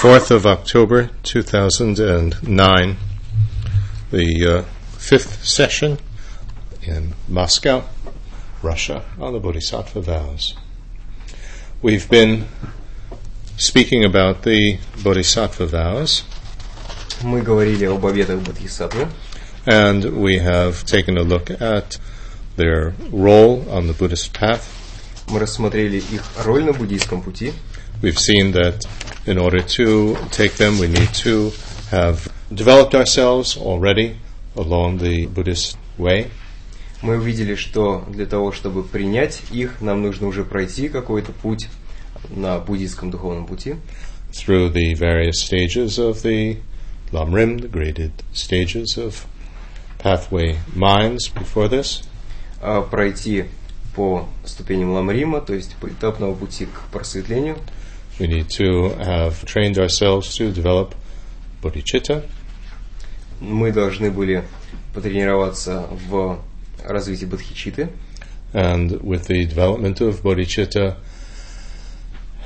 4th of October 2009, the uh, fifth session in Moscow, Russia, on the Bodhisattva vows. We've been speaking about the Bodhisattva vows, Мы говорили об обетах Бодхисаттвы, and we have taken a look at their role on the Buddhist path. мы рассмотрели их роль на буддийском пути. We've seen that in order to take them, we need to have developed ourselves already along the Buddhist way. Мы увидели, что для того, чтобы принять их, нам нужно уже пройти какой-то путь на буддийском духовном пути, through the various stages of the Lamrim, the graded stages of pathway minds before this. а пройти по ступеням Ламрима, то есть поэтапного пути к просветлению. We need to have trained ourselves to develop bodhicitta, Мы должны были потренироваться в развитии бодхичиты, and with the development of bodhicitta,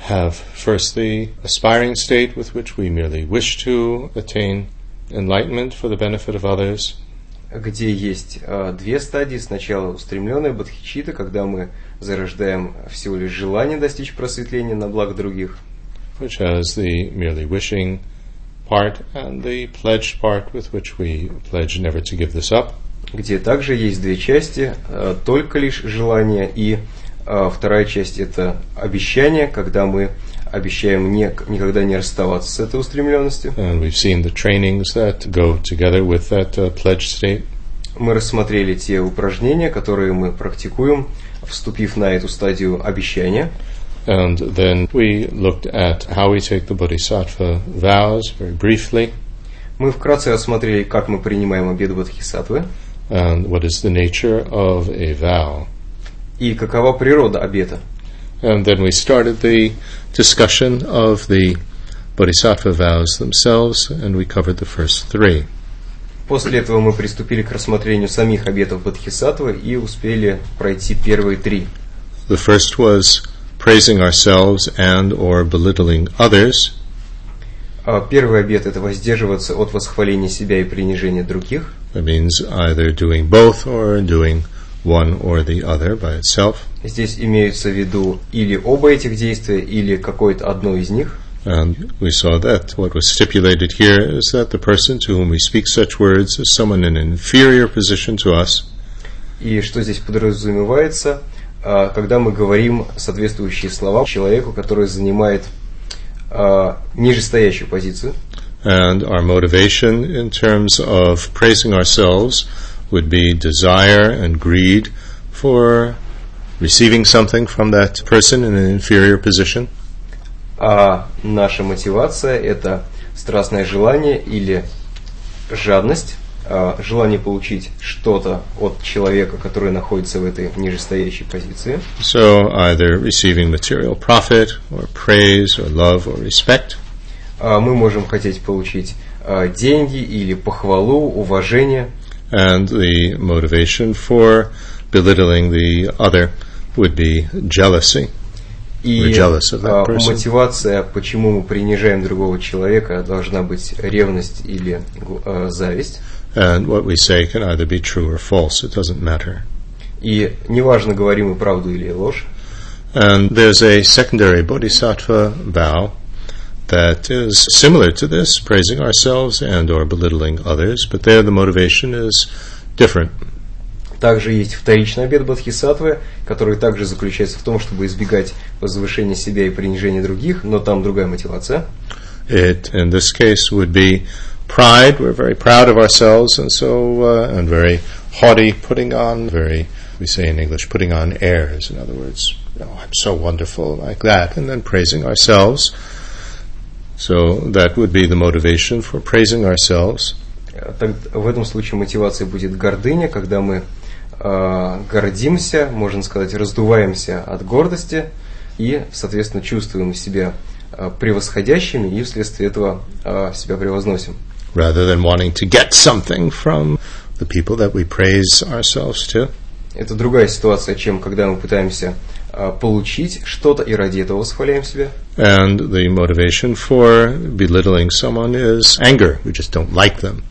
have first the aspiring state with which we merely wish to attain enlightenment for the benefit of others, Где есть а, две стадии. Сначала устремленная бодхичита, когда мы зарождаем всего лишь желание достичь просветления на благо других, which has the merely wishing part and the pledged part with which we pledge never to give this up. где также есть две части, а, только лишь желание и а, вторая часть это обещание, когда мы обещаем не, никогда не расставаться с этой устремленностью. And we've seen the trainings that go together with that uh, state. Мы рассмотрели те упражнения, которые мы практикуем, вступив на эту стадию обещания. And then we looked at how we take the Bodhisattva vows very briefly Мы вкратце рассмотрели, как мы принимаем обет Бодхисаттвы and what is the nature of a vow. и какова природа обета. And then we started the discussion of the Bodhisattva vows themselves, and we covered the first three. После этого мы приступили к рассмотрению самих обетов Бодхисаттвы и успели пройти первые три. The first was praising ourselves and or belittling others. А Первый обет – это воздерживаться от восхваления себя и принижения других. That means either doing both or doing one or the other by itself. Здесь имеются в виду или оба этих действия, или какое-то одно из них. And we saw that what was stipulated here is that the person to whom we speak such words is someone in an inferior position to us, И что здесь подразумевается, а, когда мы говорим соответствующие слова человеку, который занимает а, нижестоящую позицию. and our motivation in terms of praising ourselves would be desire and greed for receiving something from that person in an inferior position. А наша мотивация – это страстное желание или жадность, а, желание получить что-то от человека, который находится в этой нижестоящей позиции. So either receiving material profit or praise or love or respect. А Мы можем хотеть получить а, деньги или похвалу, уважение. And the motivation for belittling the other would be jealousy. И We're jealous of that а, person. мотивация, почему мы принижаем другого человека, должна быть ревность или а, зависть. And what we say can either be true or false, it doesn't matter. И неважно, говорим мы правду или ложь. And there's a secondary bodhisattva vow that is similar to this, praising ourselves and or belittling others, but there the motivation is different. Также есть вторичный обет Бодхисаттвы, который также заключается в том, чтобы избегать возвышения себя и принижения других, но там другая мотивация. It, in this case, would be pride. We're very proud of ourselves, and so, uh, and very haughty, putting on very, we say in English, putting on airs. In other words, oh, I'm so wonderful, like that, and then praising ourselves. So that would be the motivation for praising ourselves. Э, в этом случае мотивацией будет гордыня, когда мы э, гордимся, можно сказать, раздуваемся от гордости и, соответственно, чувствуем себя э, превосходящими и вследствие этого э, себя превозносим. rather than wanting to get something from the people that we praise ourselves to. Это другая ситуация, чем когда мы пытаемся э, получить что-то и ради этого восхваляем себя. And the motivation for belittling someone is anger. We just don't like them.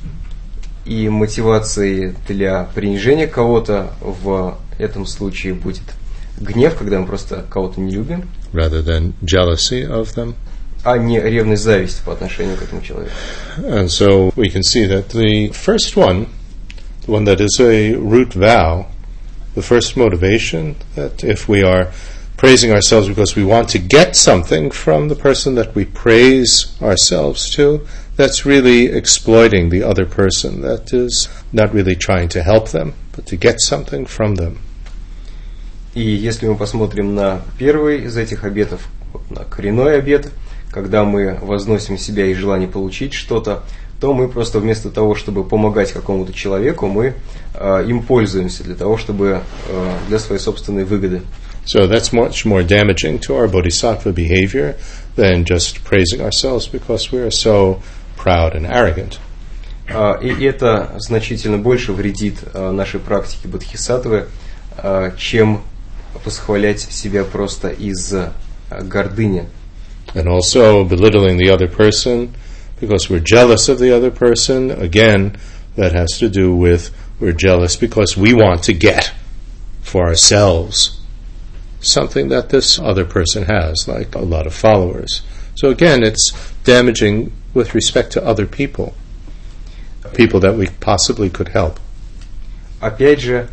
И мотивацией для принижения кого-то в этом случае будет гнев, когда мы просто кого-то не любим, rather than jealousy of them. а не ревность, зависть по отношению к этому человеку. And so we can see that the first one, the one that is a root vow, the first motivation, that if we are praising ourselves because we want to get something from the person that we praise ourselves to, that's really exploiting the other person. That is not really trying to help them, but to get something from them. И если мы посмотрим на первый из этих обетов, вот на коренной обет, когда мы возносим себя и желание получить что-то, то мы просто вместо того, чтобы помогать какому-то человеку, мы э, им пользуемся для того, чтобы э, для своей собственной выгоды. So that's much more damaging to our bodhisattva behavior than just praising ourselves because we are so proud and arrogant. А, И это значительно больше вредит а, нашей практике бодхисаттвы, а, чем восхвалять себя просто из а, гордыни. And also belittling the other person because we're jealous of the other person. Again, that has to do with we're jealous because we want to get for ourselves something that this other person has, like a lot of followers. So again, it's damaging with respect to other people, people that we possibly could help. Опять же,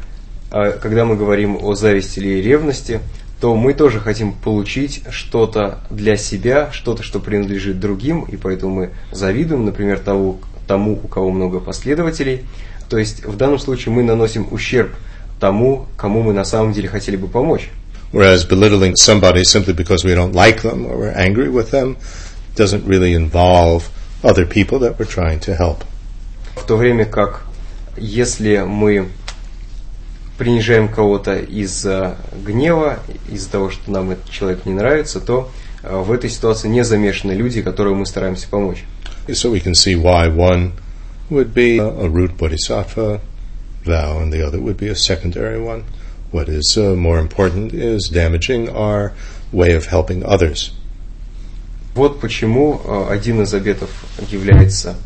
а, когда мы говорим о зависти или ревности, то мы тоже хотим получить что-то для себя, что-то, что принадлежит другим, и поэтому мы завидуем, например, того, тому, у кого много последователей. То есть в данном случае мы наносим ущерб тому, кому мы на самом деле хотели бы помочь. Whereas belittling somebody simply because we don't like them or we're angry with them doesn't really involve other people that we're trying to help. В то время как если мы принижаем кого-то из-за гнева, из-за того, что нам этот человек не нравится, то э, в этой ситуации не замешаны люди, которым мы стараемся помочь. So we can see why one would be a, a root bodhisattva vow and the other would be a secondary one. What is uh, more important is damaging our way of helping others. Вот почему э, один из обетов является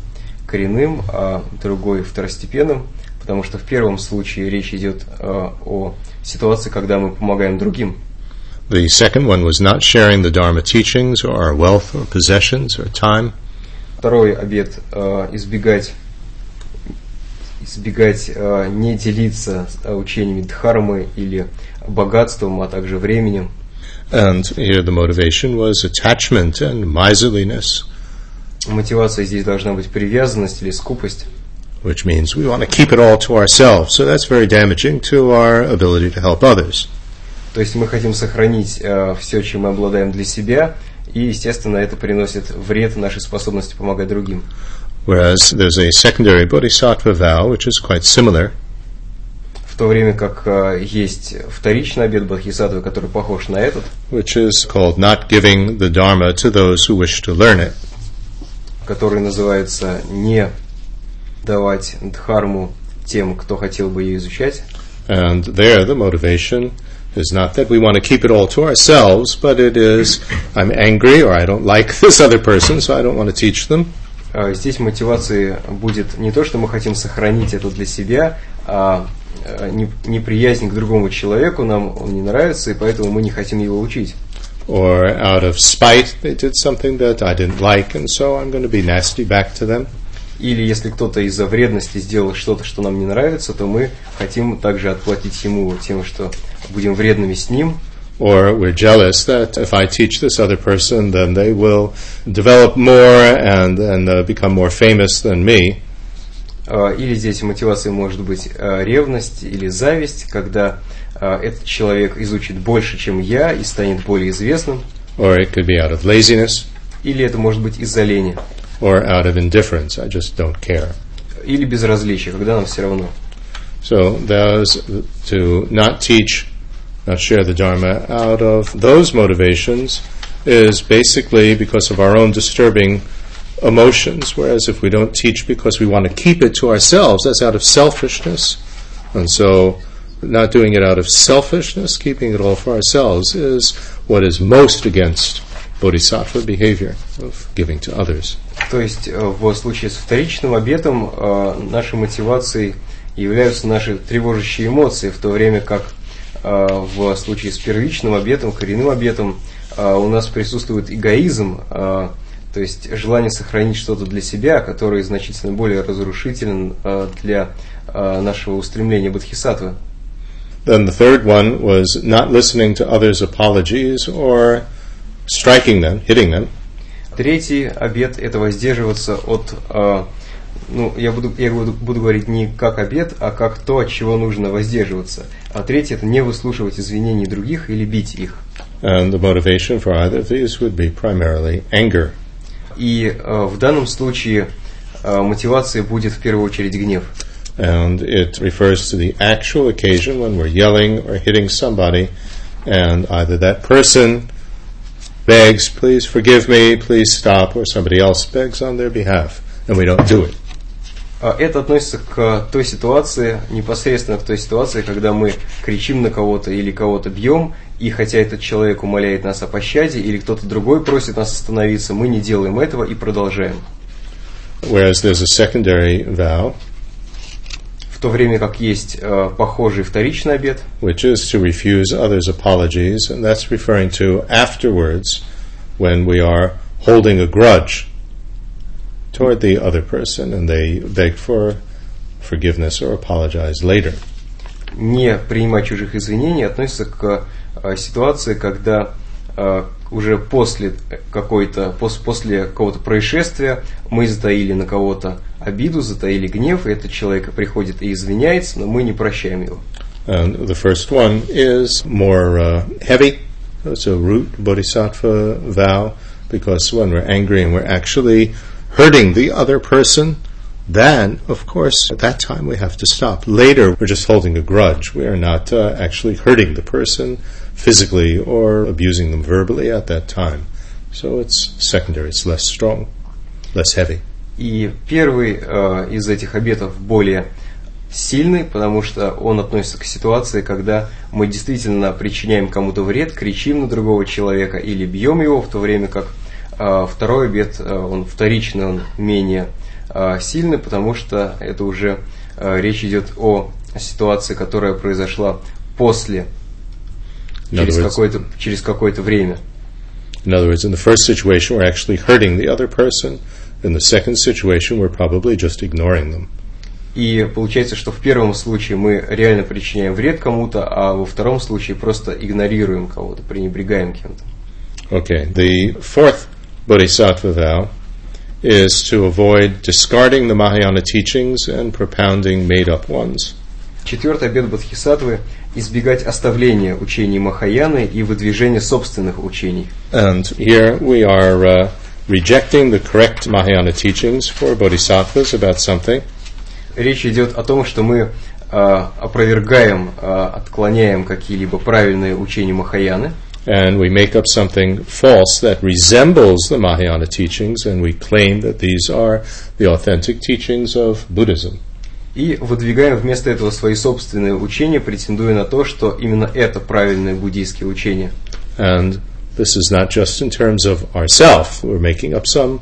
коренным, а другой второстепенным, потому что в первом случае речь идет э, о ситуации, когда мы помогаем другим. The second one was not sharing the Dharma teachings or our wealth or possessions or time. Второй обет э, избегать избегать э, не делиться учениями дхармы или богатством, а также временем. And here the motivation was attachment and miserliness, Мотивация здесь должна быть привязанность или скупость. Which means we want to keep it all to ourselves. So that's very damaging to our ability to help others. То есть мы хотим сохранить все, чем мы обладаем для себя, и, естественно, это приносит вред нашей способности помогать другим. Whereas there's a secondary bodhisattva vow, which is quite similar, В то время как э, есть вторичный обет Бодхисаттвы, который похож на этот, which is called not giving the Dharma to those who wish to learn it. который называется «не давать дхарму тем, кто хотел бы ее изучать». And there the motivation is not that we want to keep it all to ourselves, but it is I'm angry or I don't like this other person, so I don't want to teach them. А Здесь мотивацией будет не то, что мы хотим сохранить это для себя, а э, не- неприязнь к другому человеку, нам он не нравится, и поэтому мы не хотим его учить. Or out of spite, they did something that I didn't like, and so I'm going to be nasty back to them. Или если кто-то из-за вредности сделал что-то, что нам не нравится, то мы хотим также отплатить ему тем, что будем вредными с ним, Or we're jealous that if I teach this other person, then they will develop more and, and uh, become more famous than me. А, Или здесь мотивацией может быть а, ревность или зависть, когда а, этот человек изучит больше, чем я, и станет более известным. Or it could be out of laziness Или это может быть из-за лени. or out of indifference. I just don't care. Или безразличия, когда нам все равно. So those to not teach, not share the Dharma out of those motivations is basically because of our own disturbing emotions. Whereas if we don't teach because we want to keep it to ourselves, that's out of selfishness. And so not doing it out of selfishness, keeping it all for ourselves, is what is most against bodhisattva behavior of giving to others. То есть э, в случае с вторичным обетом э, нашей мотивацией являются наши тревожащие эмоции, в то время как э, в случае с первичным обетом, коренным обетом у нас присутствует эгоизм, то есть желание сохранить что-то для себя, которое значительно более разрушителен для нашего устремления бодхисаттвы. Then the third one was not listening to others' apologies or striking them, hitting them. Третий обет – это воздерживаться от, э, ну, я буду, я буду, буду говорить не как обет, а как то, от чего нужно воздерживаться. А третий – это не выслушивать извинений других или бить их. And the motivation for either of these would be primarily anger. И э, в данном случае э, мотивацией будет в первую очередь гнев. And it refers to the actual occasion when we're yelling or hitting somebody, and either that person begs, please forgive me, please stop, or somebody else begs on their behalf, and we don't do it. Это относится к той ситуации, непосредственно к той ситуации, когда мы кричим на кого-то или кого-то бьем, и хотя этот человек умоляет нас о пощаде, или кто-то другой просит нас остановиться, мы не делаем этого и продолжаем. Whereas there's a secondary vow, в то время как есть э, похожий вторичный обет, which is to refuse others' apologies, and that's referring to afterwards when we are holding a grudge toward the other person and they beg for forgiveness or apologize later. Не принимать чужих извинений относится к э, ситуации, когда э, уже после какой-то пос, после какого-то происшествия мы затаили на кого-то обиду, затаили гнев, и этот человек приходит и извиняется, но мы не прощаем его. And the first one is more uh, heavy. It's a root bodhisattva vow because when we're angry and we're actually hurting the other person, then, of course, at that time we have to stop. Later, we're just holding a grudge. We are not uh, actually hurting the person physically or abusing them verbally at that time. So it's secondary, it's less strong, less heavy. И первый э, из этих обетов более сильный, потому что он относится к ситуации, когда мы действительно причиняем кому-то вред, кричим на другого человека или бьем его, в то время как э, второй обет, э, он вторичный, он менее э, сильный, потому что это уже э, речь идет о ситуации, которая произошла после через какое-то через какое-то время. In other words, in the first situation, we're actually hurting the other person. In the second situation, we're probably just ignoring them. И получается, что в первом случае мы реально причиняем вред кому-то, а во втором случае просто игнорируем кого-то, пренебрегаем кем-то. Okay, the fourth bodhisattva vow is to avoid discarding the Mahayana teachings and propounding made-up ones. Четвертый обет Бодхисаттвы – избегать оставления учений Махаяны и выдвижения собственных учений. And here we are uh, rejecting the correct Mahayana teachings for bodhisattvas about something. Речь идет о том, что мы э, опровергаем, э, отклоняем какие-либо правильные учения Махаяны. And we make up something false that resembles the Mahayana teachings, and we claim that these are the authentic teachings of Buddhism. и выдвигаем вместо этого свои собственные учения, претендуя на то, что именно это правильное буддийские учения. And this is not just in terms of ourself. We're making up some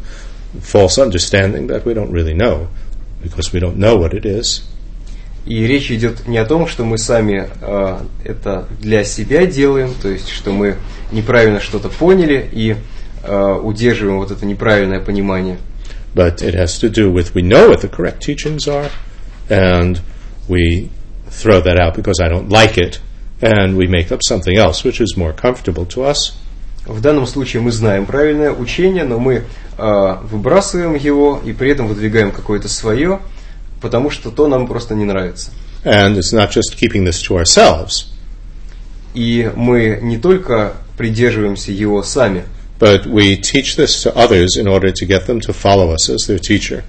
false understanding that we don't really know, because we don't know what it is. И речь идет не о том, что мы сами э, это для себя делаем, то есть что мы неправильно что-то поняли и э, удерживаем вот это неправильное понимание. But it has to do with we know what the correct teachings are, and we throw that out because I don't like it, and we make up something else which is more comfortable to us. В данном случае мы знаем правильное учение, но мы э, выбрасываем его и при этом выдвигаем какое-то свое, потому что то нам просто не нравится. And it's not just keeping this to ourselves. И мы не только придерживаемся его сами, but we teach this to others in order to get them to follow us as their teacher.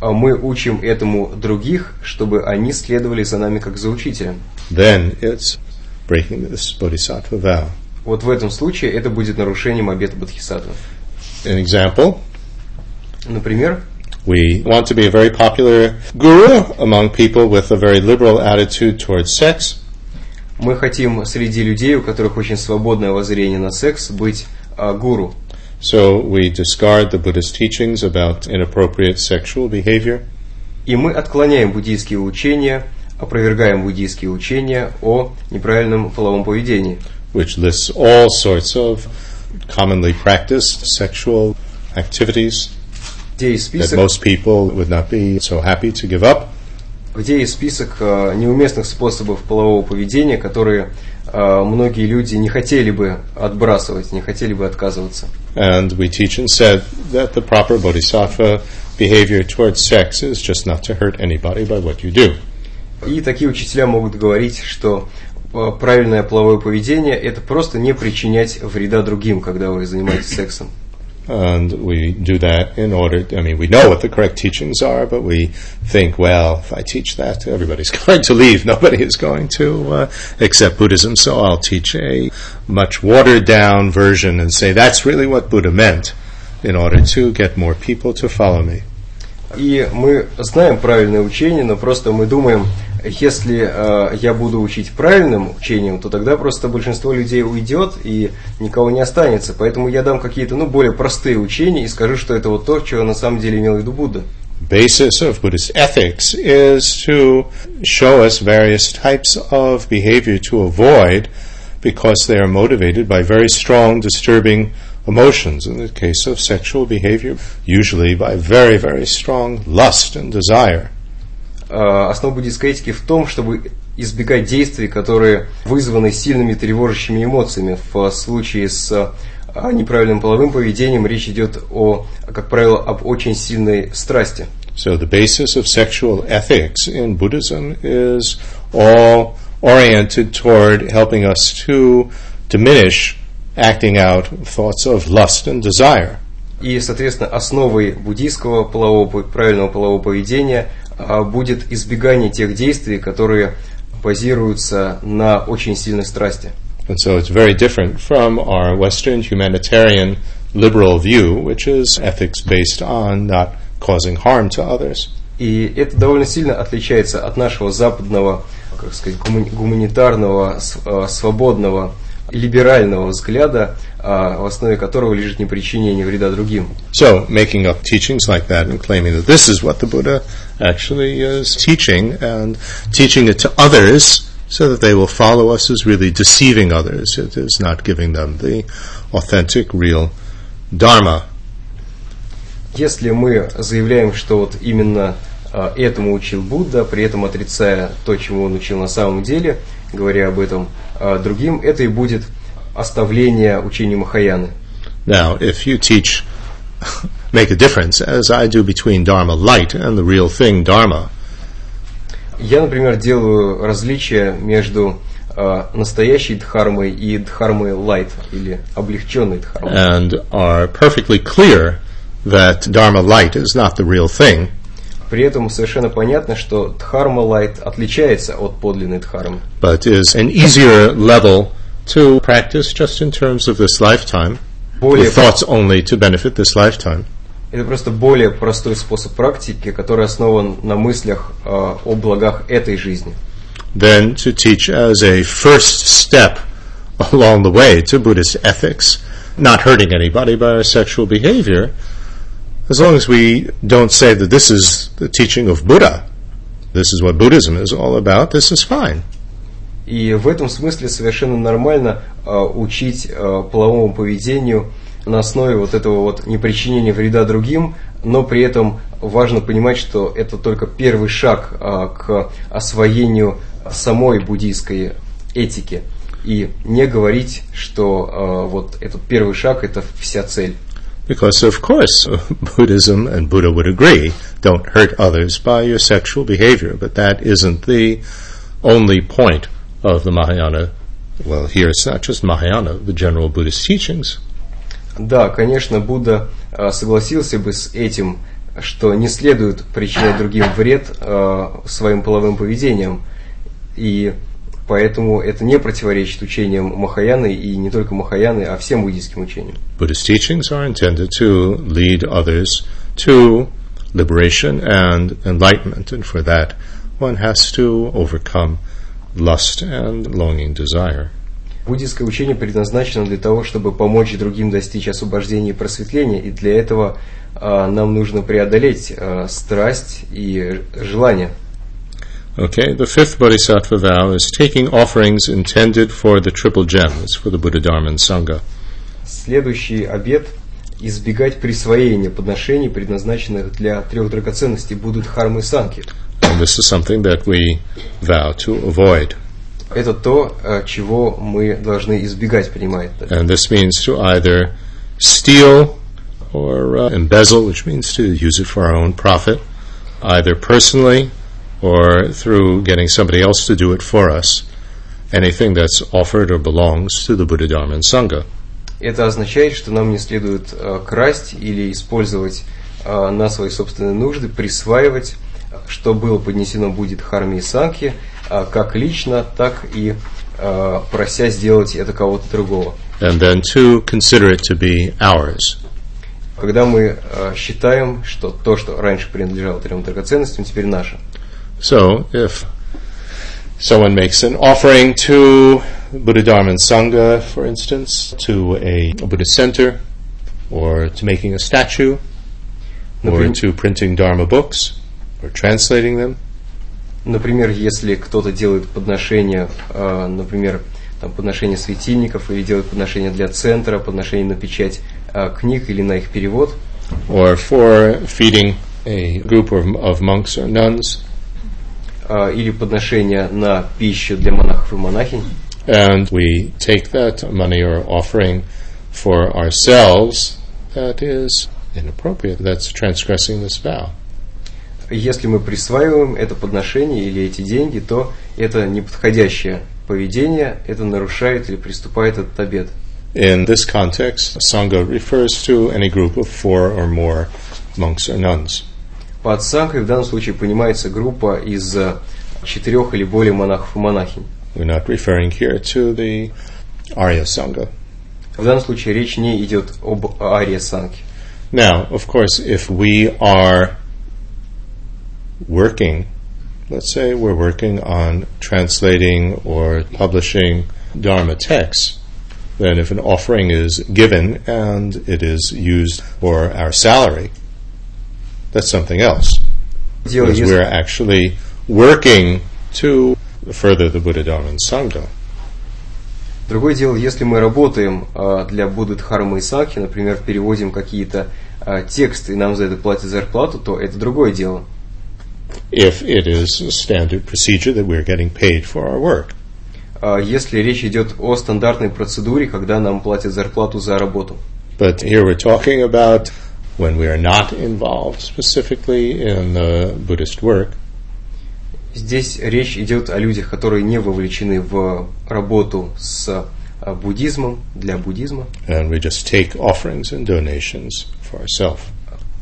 А мы учим этому других, чтобы они следовали за нами как за учителем. Then it's breaking this bodhisattva vow. Вот в этом случае это будет нарушением обета бодхисаттвы. An example. Например, we want to be a very popular guru among people with a very liberal attitude towards sex. Мы хотим среди людей, у которых очень свободное воззрение на секс, быть а, гуру. So we discard the Buddhist teachings about inappropriate sexual behavior. И мы отклоняем буддийские учения, опровергаем буддийские учения о неправильном половом поведении. which lists all sorts of commonly practiced sexual activities Где есть that список, most people would not be so happy to give up. где есть список э, неуместных способов полового поведения, которые э, многие люди не хотели бы отбрасывать, не хотели бы отказываться. And we teach and said that the proper bodhisattva behavior towards sex is just not to hurt anybody by what you do. И такие учителя могут говорить, что э, правильное половое поведение – это просто не причинять вреда другим, когда вы занимаетесь сексом. And we do that in order, I mean, we know what the correct teachings are, but we think, well, if I teach that, everybody's going to leave. Nobody is going to uh, accept Buddhism, so I'll teach a much watered down version and say that's really what Buddha meant in order to get more people to follow me. И мы знаем правильное учение, но просто мы думаем, если э, я буду учить правильным учением, то тогда просто большинство людей уйдет и никого не останется. Поэтому я дам какие-то ну, более простые учения и скажу, что это вот то, чего на самом деле имел в виду Будда. basis of Buddhist ethics is to show us various types of behavior to avoid because they are motivated by very strong, disturbing emotions. In the case of sexual behavior, usually by very, very strong lust and desire. Э, Основа буддийской этики в том, чтобы избегать действий, которые вызваны сильными тревожащими эмоциями. В случае с э, неправильным половым поведением речь идет о, как правило, об очень сильной страсти. So the basis of sexual ethics in Buddhism is all oriented toward helping us to diminish acting out thoughts of lust and desire. И, соответственно, основой буддийского полового, правильного полового поведения будет избегание тех действий, которые базируются на очень сильной страсти. And so it's very different from our Western humanitarian liberal view, which is ethics based on not causing harm to others. И это довольно сильно отличается от нашего западного, как сказать, гумани- гуманитарного, э, свободного, либерального взгляда, а, в основе которого лежит непричинение вреда другим. So making up teachings like that and claiming that this is what the Buddha actually is teaching and teaching it to others so that they will follow us is really deceiving others. It is not giving them the authentic, real Dharma. Если мы заявляем, что вот именно а, этому учил Будда, при этом отрицая то, чему он учил на самом деле, говоря об этом а, другим, это и будет оставление учения Махаяны. Now, if you teach, make a difference, as I do between Dharma light and the real thing, Dharma, Я, например, делаю различие между а, настоящей дхармой и дхармой лайт, или облегченной дхармой. and are perfectly clear that Dharma light is not the real thing, При этом совершенно понятно, что дхарма лайт отличается от подлинной дхармы. but is an easier level to practice just in terms of this lifetime, Более with thoughts only to benefit this lifetime. Это просто более простой способ практики, который основан на мыслях э, о благах этой жизни. Then to teach as a first step along the way to Buddhist ethics, not hurting anybody by our sexual behavior, as long as we don't say that this is the teaching of Buddha, this is what Buddhism is all about, this is fine. И в этом смысле совершенно нормально э, учить э, половому поведению на основе вот этого вот непричинения вреда другим, но при этом важно понимать, что это только первый шаг э, к освоению самой буддийской этики. И не говорить, что э, вот этот первый шаг это вся цель. Because, of course, Buddhism and Buddha would agree don't hurt others by your sexual behavior, but that isn't the only point of the Mahayana. Well, here it's not just Mahayana, the general Buddhist teachings. Да, конечно, Будда э, согласился бы с этим, что не следует причинять другим вред э, своим половым поведением. И поэтому это не противоречит учениям Махаяны, и не только Махаяны, а всем буддийским учениям. Buddhist teachings are intended to lead others to liberation and enlightenment, and for that one has to overcome lust and longing desire. Буддийское учение предназначено для того, чтобы помочь другим достичь освобождения и просветления, и для этого а, нам нужно преодолеть а, страсть и желание. Okay, the fifth bodhisattva vow is taking offerings intended for the triple gems, for the Buddha, Dharma, and Sangha. Следующий обет – избегать присвоения подношений, предназначенных для трех драгоценностей Будды, Дхармы и Санки. And this is something that we vow to avoid. Это то, а, чего мы должны избегать, понимает. And this means to either steal or uh, embezzle, which means to use it for our own profit, either personally or through getting somebody else to do it for us, anything that's offered or belongs to the Buddha, Dharma, and Sangha. Это означает, что нам не следует э, красть или использовать э, на свои собственные нужды, присваивать, что было поднесено будет Харме и Санке, э, как лично, так и прося сделать это кого-то другого. And then to consider it to be ours. Когда мы считаем, что то, что раньше принадлежало трем драгоценностям, теперь наше. So if someone makes an offering to Buddha Dharma and Sangha, for instance, to a, a Buddhist center, or to making a statue, or Например- to printing Dharma books, or translating them, Например, если кто-то делает подношение, э, например, там, подношение светильников, или делает подношение для центра, подношение на печать э, книг или на их перевод, or for feeding a group of, of monks or nuns, э, Или подношение на пищу для монахов и монахинь, and we take that money or offering for ourselves, that is inappropriate. That's transgressing this vow. если мы присваиваем это подношение или эти деньги, то это неподходящее поведение, это нарушает или приступает этот обет. In this context, Sangha refers to any group of four or more monks or nuns. Под санкой в данном случае понимается группа из э, четырех или более монахов и монахинь. We're not referring here to the Arya Sangha. В данном случае речь не идет об ария санке. Now, of course, if we are working, let's say we're working on translating or publishing Dharma texts, then if an offering is given and it is used for our salary, that's something else. Because we're actually working to further the Buddha Dharma and Sangha. Другое дело, если мы работаем а, для Будды Дхармы и Санхи, например, переводим какие-то а, тексты, и нам за это платят зарплату, то это другое дело. If it is standard procedure that we're getting paid for our work. А, Если речь идет о стандартной процедуре, когда нам платят зарплату за работу. But here we're talking about when we are not involved specifically in the Buddhist work, Здесь речь идет о людях, которые не вовлечены в работу с а, буддизмом, для буддизма, and we just take offerings and donations for ourselves.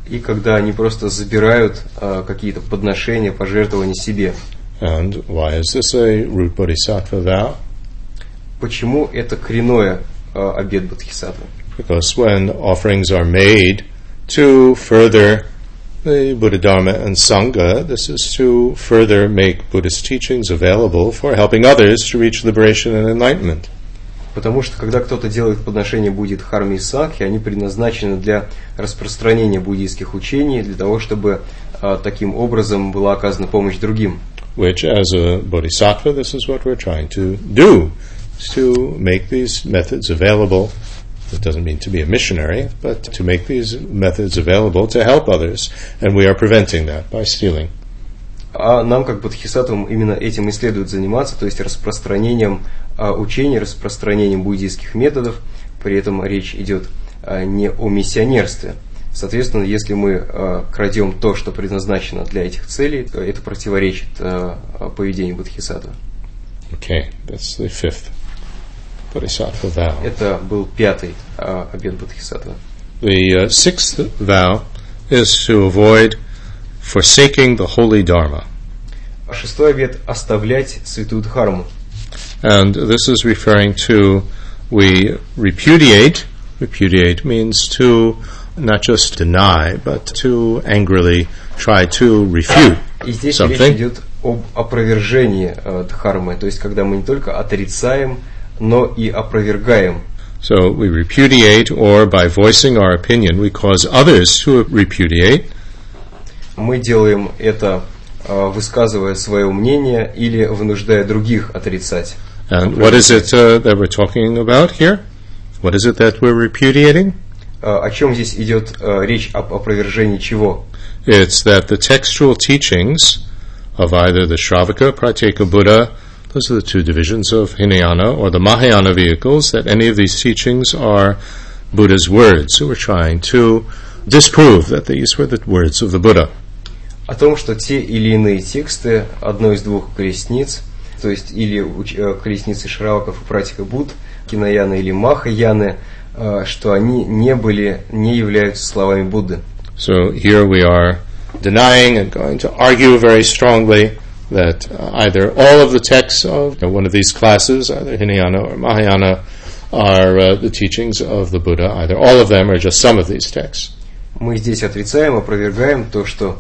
и когда они просто забирают а, какие-то подношения, пожертвования себе. And why is this a root bodhisattva vow? Почему это коренное а, обет Бодхисаттвы? Because when offerings are made to further the Buddha Dharma and Sangha, this is to further make Buddhist teachings available for helping others to reach liberation and enlightenment. Потому что когда кто-то делает подношение будет харми и сакхи, они предназначены для распространения буддийских учений, для того, чтобы а, таким образом была оказана помощь другим. which as a bodhisattva, this is what we're trying to do, is to make these methods available. It doesn't mean to be a missionary, but to make these methods available to help others, and we are preventing that by stealing. А нам, как бодхисаттвам, именно этим и следует заниматься, то есть распространением а, учений, распространением буддийских методов. При этом речь идет а, не о миссионерстве. Соответственно, если мы а, крадем то, что предназначено для этих целей, то это противоречит поведению бодхисаттвы. Okay, that's the fifth. Это был пятый а, обет бодхисаттвы. The uh, sixth vow is to avoid forsaking the holy dharma. А шестой обет – оставлять святую дхарму. And this is referring to we repudiate. Repudiate means to not just deny, but to angrily try to refute И здесь речь something. идет об опровержении э, дхармы, то есть когда мы не только отрицаем, но и опровергаем. So we repudiate, or by voicing our opinion, we cause others to repudiate. Мы делаем это, э, высказывая свое мнение или вынуждая других отрицать. And what is it uh, that we're talking about here? What is it that we're repudiating? Э, О чем здесь идет э, речь об опровержении чего? It's that the textual teachings of either the Shravaka, Pratyeka Buddha, those are the two divisions of Hinayana, or the Mahayana vehicles, that any of these teachings are Buddha's words. So we're trying to disprove that these were the words of the Buddha. О том, что те или иные тексты одной из двух колесниц, то есть или уч- э, колесницы Шраваков и Пратика Буд, Кинаяны или Махаяны, э, что они не были, не являются словами Будды. So here we are denying and going to argue very strongly that uh, either all of the texts of one of these classes, either Hinayana or Mahayana, are uh, the teachings of the Buddha, either all of them or just some of these texts. Мы здесь отрицаем, опровергаем то, что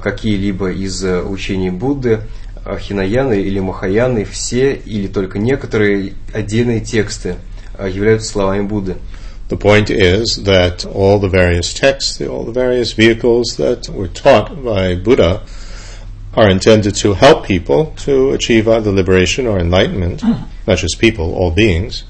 какие-либо из э, учений Будды, э, Хинаяны или Махаяны, все или только некоторые отдельные тексты э, являются словами Будды. The point is that all the various texts, all the various vehicles that were taught by Buddha are intended to help people to achieve either liberation or enlightenment, not just people, all beings.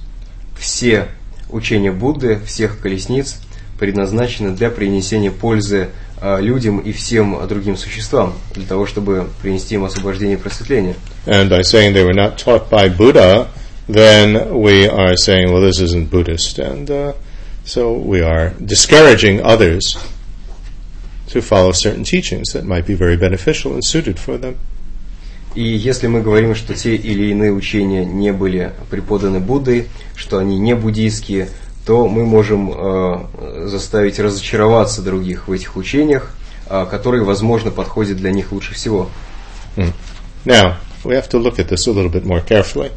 Все учения Будды, всех колесниц, предназначены для принесения пользы э, людям и всем другим существам, для того, чтобы принести им освобождение и просветление. And by saying they were not taught by Buddha, then we are saying, well, this isn't Buddhist. And uh, so we are discouraging others to follow certain teachings that might be very beneficial and suited for them. И если мы говорим, что те или иные учения не были преподаны Буддой, что они не буддийские, то мы можем э, заставить разочароваться других в этих учениях, э, которые, возможно, подходят для них лучше всего. Now, we have to look at this a little bit more carefully.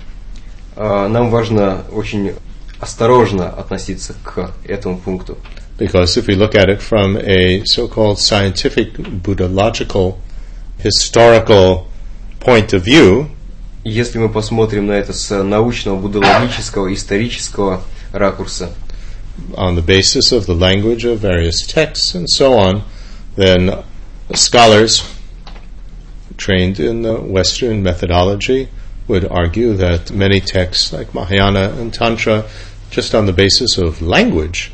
Э, нам важно очень осторожно относиться к этому пункту. Because if we look at it from a so called scientific Buddhological historical point of view, И Если мы посмотрим на это с научного, буддологического, исторического ракурса, on the basis of the language of various texts and so on, then scholars trained in the Western methodology would argue that many texts like Mahayana and Tantra, just on the basis of language,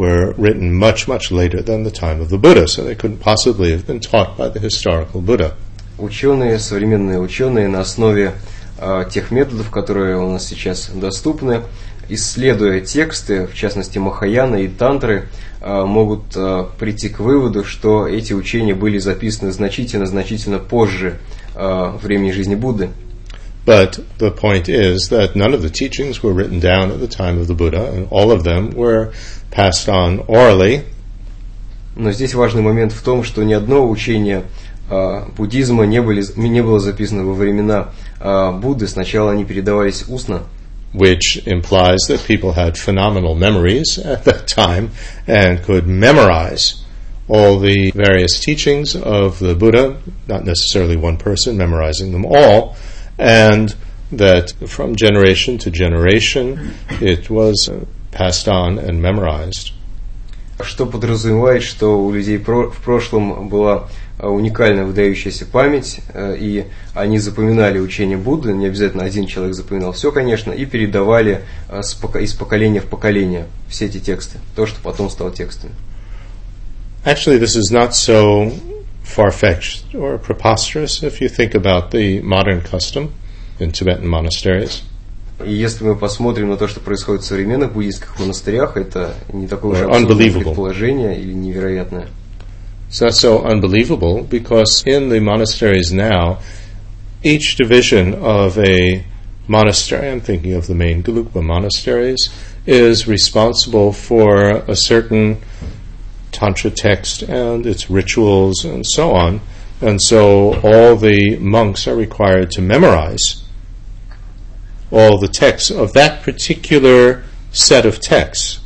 were written much, much later than the time of the Buddha, so they couldn't possibly have been taught by the historical Buddha. ученые, современные ученые на основе э, тех методов, которые у нас сейчас доступны, исследуя тексты, в частности Махаяна и Тантры, э, могут э, прийти к выводу, что эти учения были записаны значительно-значительно позже э, времени жизни Будды. But the point is that none of the teachings were written down at the time of the Buddha, and all of them were passed on orally Но здесь важный момент в том, что ни одно учение э, буддизма не, были, не было записано во времена э, Будды. Сначала они передавались устно, which implies that people had phenomenal memories at that time and could memorize all the various teachings of the Buddha, not necessarily one person memorizing them all, and that from generation to generation it was uh, passed on and memorized. что подразумевает, что у людей в прошлом была э, уникальная выдающаяся память, э, и они запоминали учение Будды, не обязательно один человек запоминал все, конечно, и передавали пока- из поколения в поколение все эти тексты, то, что потом стало текстами. Actually, this is not so far fetched or preposterous if you think about the modern custom in Tibetan monasteries. И если мы посмотрим на то, что происходит в современных буддийских монастырях, это не такое уж Or абсурдное unbelievable. предположение или невероятное. It's not so unbelievable because in the monasteries now, each division of a monastery, I'm thinking of the main Gelugpa monasteries, is responsible for a certain Tantra text and its rituals and so on. And so all the monks are required to memorize all the texts of that particular set of texts.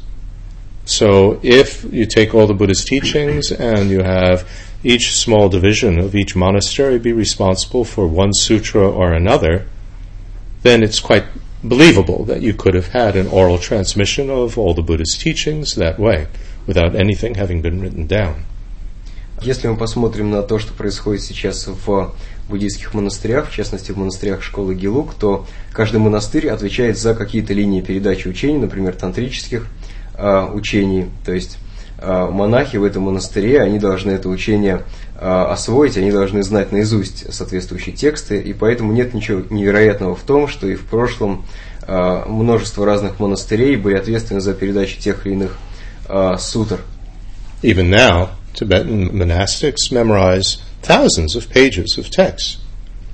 So if you take all the Buddha's teachings and you have each small division of each monastery be responsible for one sutra or another, then it's quite believable that you could have had an oral transmission of all the Buddha's teachings that way, without anything having been written down. Если мы посмотрим на то, что происходит сейчас в буддийских монастырях, в частности в монастырях школы Гилук, то каждый монастырь отвечает за какие-то линии передачи учений, например, тантрических э, учений. То есть э, монахи в этом монастыре, они должны это учение э, освоить, они должны знать наизусть соответствующие тексты, и поэтому нет ничего невероятного в том, что и в прошлом э, множество разных монастырей были ответственны за передачу тех или иных э, сутр. Even now, Tibetan monastics memorize thousands of pages of text.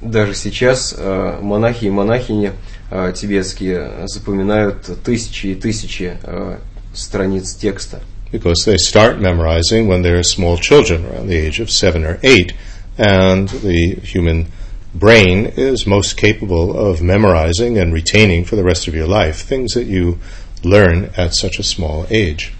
Даже сейчас э, монахи и монахини э, тибетские запоминают тысячи и тысячи э, страниц текста. Because they start memorizing when they're small children, around the age of seven or eight, and the human brain is most capable of memorizing and retaining for the rest of your life things that you learn at such a small age.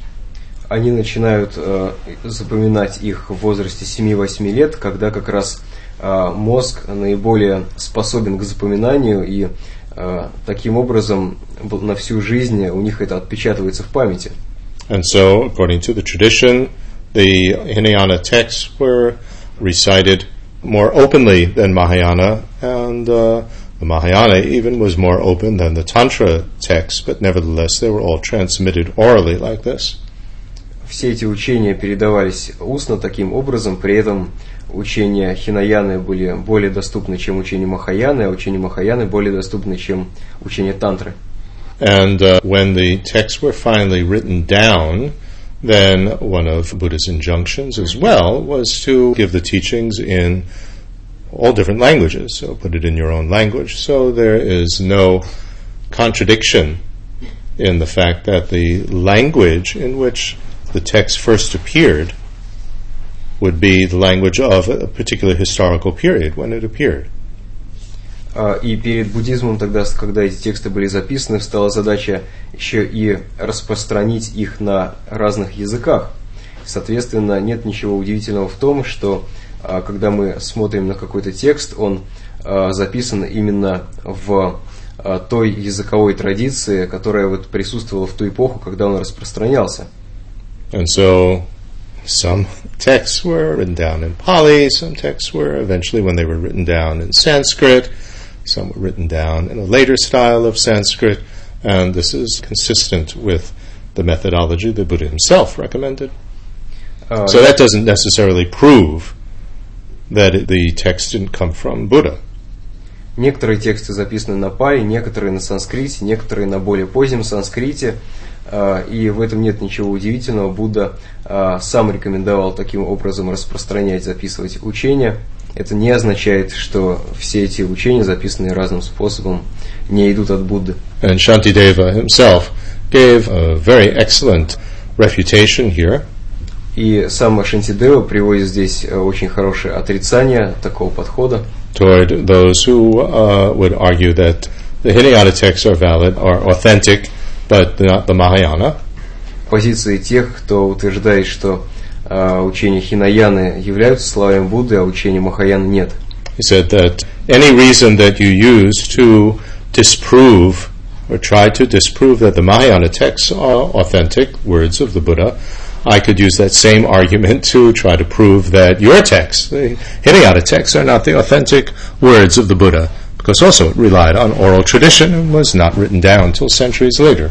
Они начинают э, запоминать их в возрасте 7-8 лет, когда как раз э, мозг наиболее способен к запоминанию, и э, таким образом на всю жизнь у них это отпечатывается в памяти. And so, according to the tradition, the Hinayana texts were recited more openly than Mahayana, and uh, the Mahayana even was more open than the Tantra texts, but nevertheless they were all transmitted orally like this. Все эти учения передавались устно таким образом, при этом учения Хинаяны были более доступны, чем учения Махаяны, а учения Махаяны более доступны, чем учения Тантры. And uh, when the texts were finally written down, then one of Buddha's injunctions as well was to give the teachings in all different languages. So put it in your own language. So there is no contradiction in the fact that the language in which the text first appeared would be the language of a particular historical period when it appeared. И перед буддизмом тогда, когда эти тексты были записаны, стала задача еще и распространить их на разных языках. Соответственно, нет ничего удивительного в том, что когда мы смотрим на какой-то текст, он записан именно в той языковой традиции, которая вот присутствовала в ту эпоху, когда он распространялся. And so some texts were written down in Pali, some texts were eventually, when they were written down in Sanskrit, some were written down in a later style of Sanskrit, and this is consistent with the methodology that Buddha himself recommended. Uh, so that doesn't necessarily prove that it, the text didn't come from Buddha. Некоторые тексты записаны на пали, некоторые на санскрите, некоторые на более позднем санскрите. И в этом нет ничего удивительного. Будда сам рекомендовал таким образом распространять, записывать учения. Это не означает, что все эти учения, записанные разным способом, не идут от Будды. And Shantideva himself gave a very excellent refutation here. И сам Шантидева приводит здесь очень хорошее отрицание такого подхода. Toward those who uh, would argue that the Hinayana texts are valid, are authentic, but not the Mahayana. Позиции тех, кто утверждает, что uh, учения Хинаяны являются словами Будды, а учения Махаяны нет. He said that any reason that you use to disprove or try to disprove that the Mahayana texts are authentic words of the Buddha, I could use that same argument to try to prove that your texts, the Hinayana texts, are not the authentic words of the Buddha Because also it relied on oral tradition and was not written down until centuries later.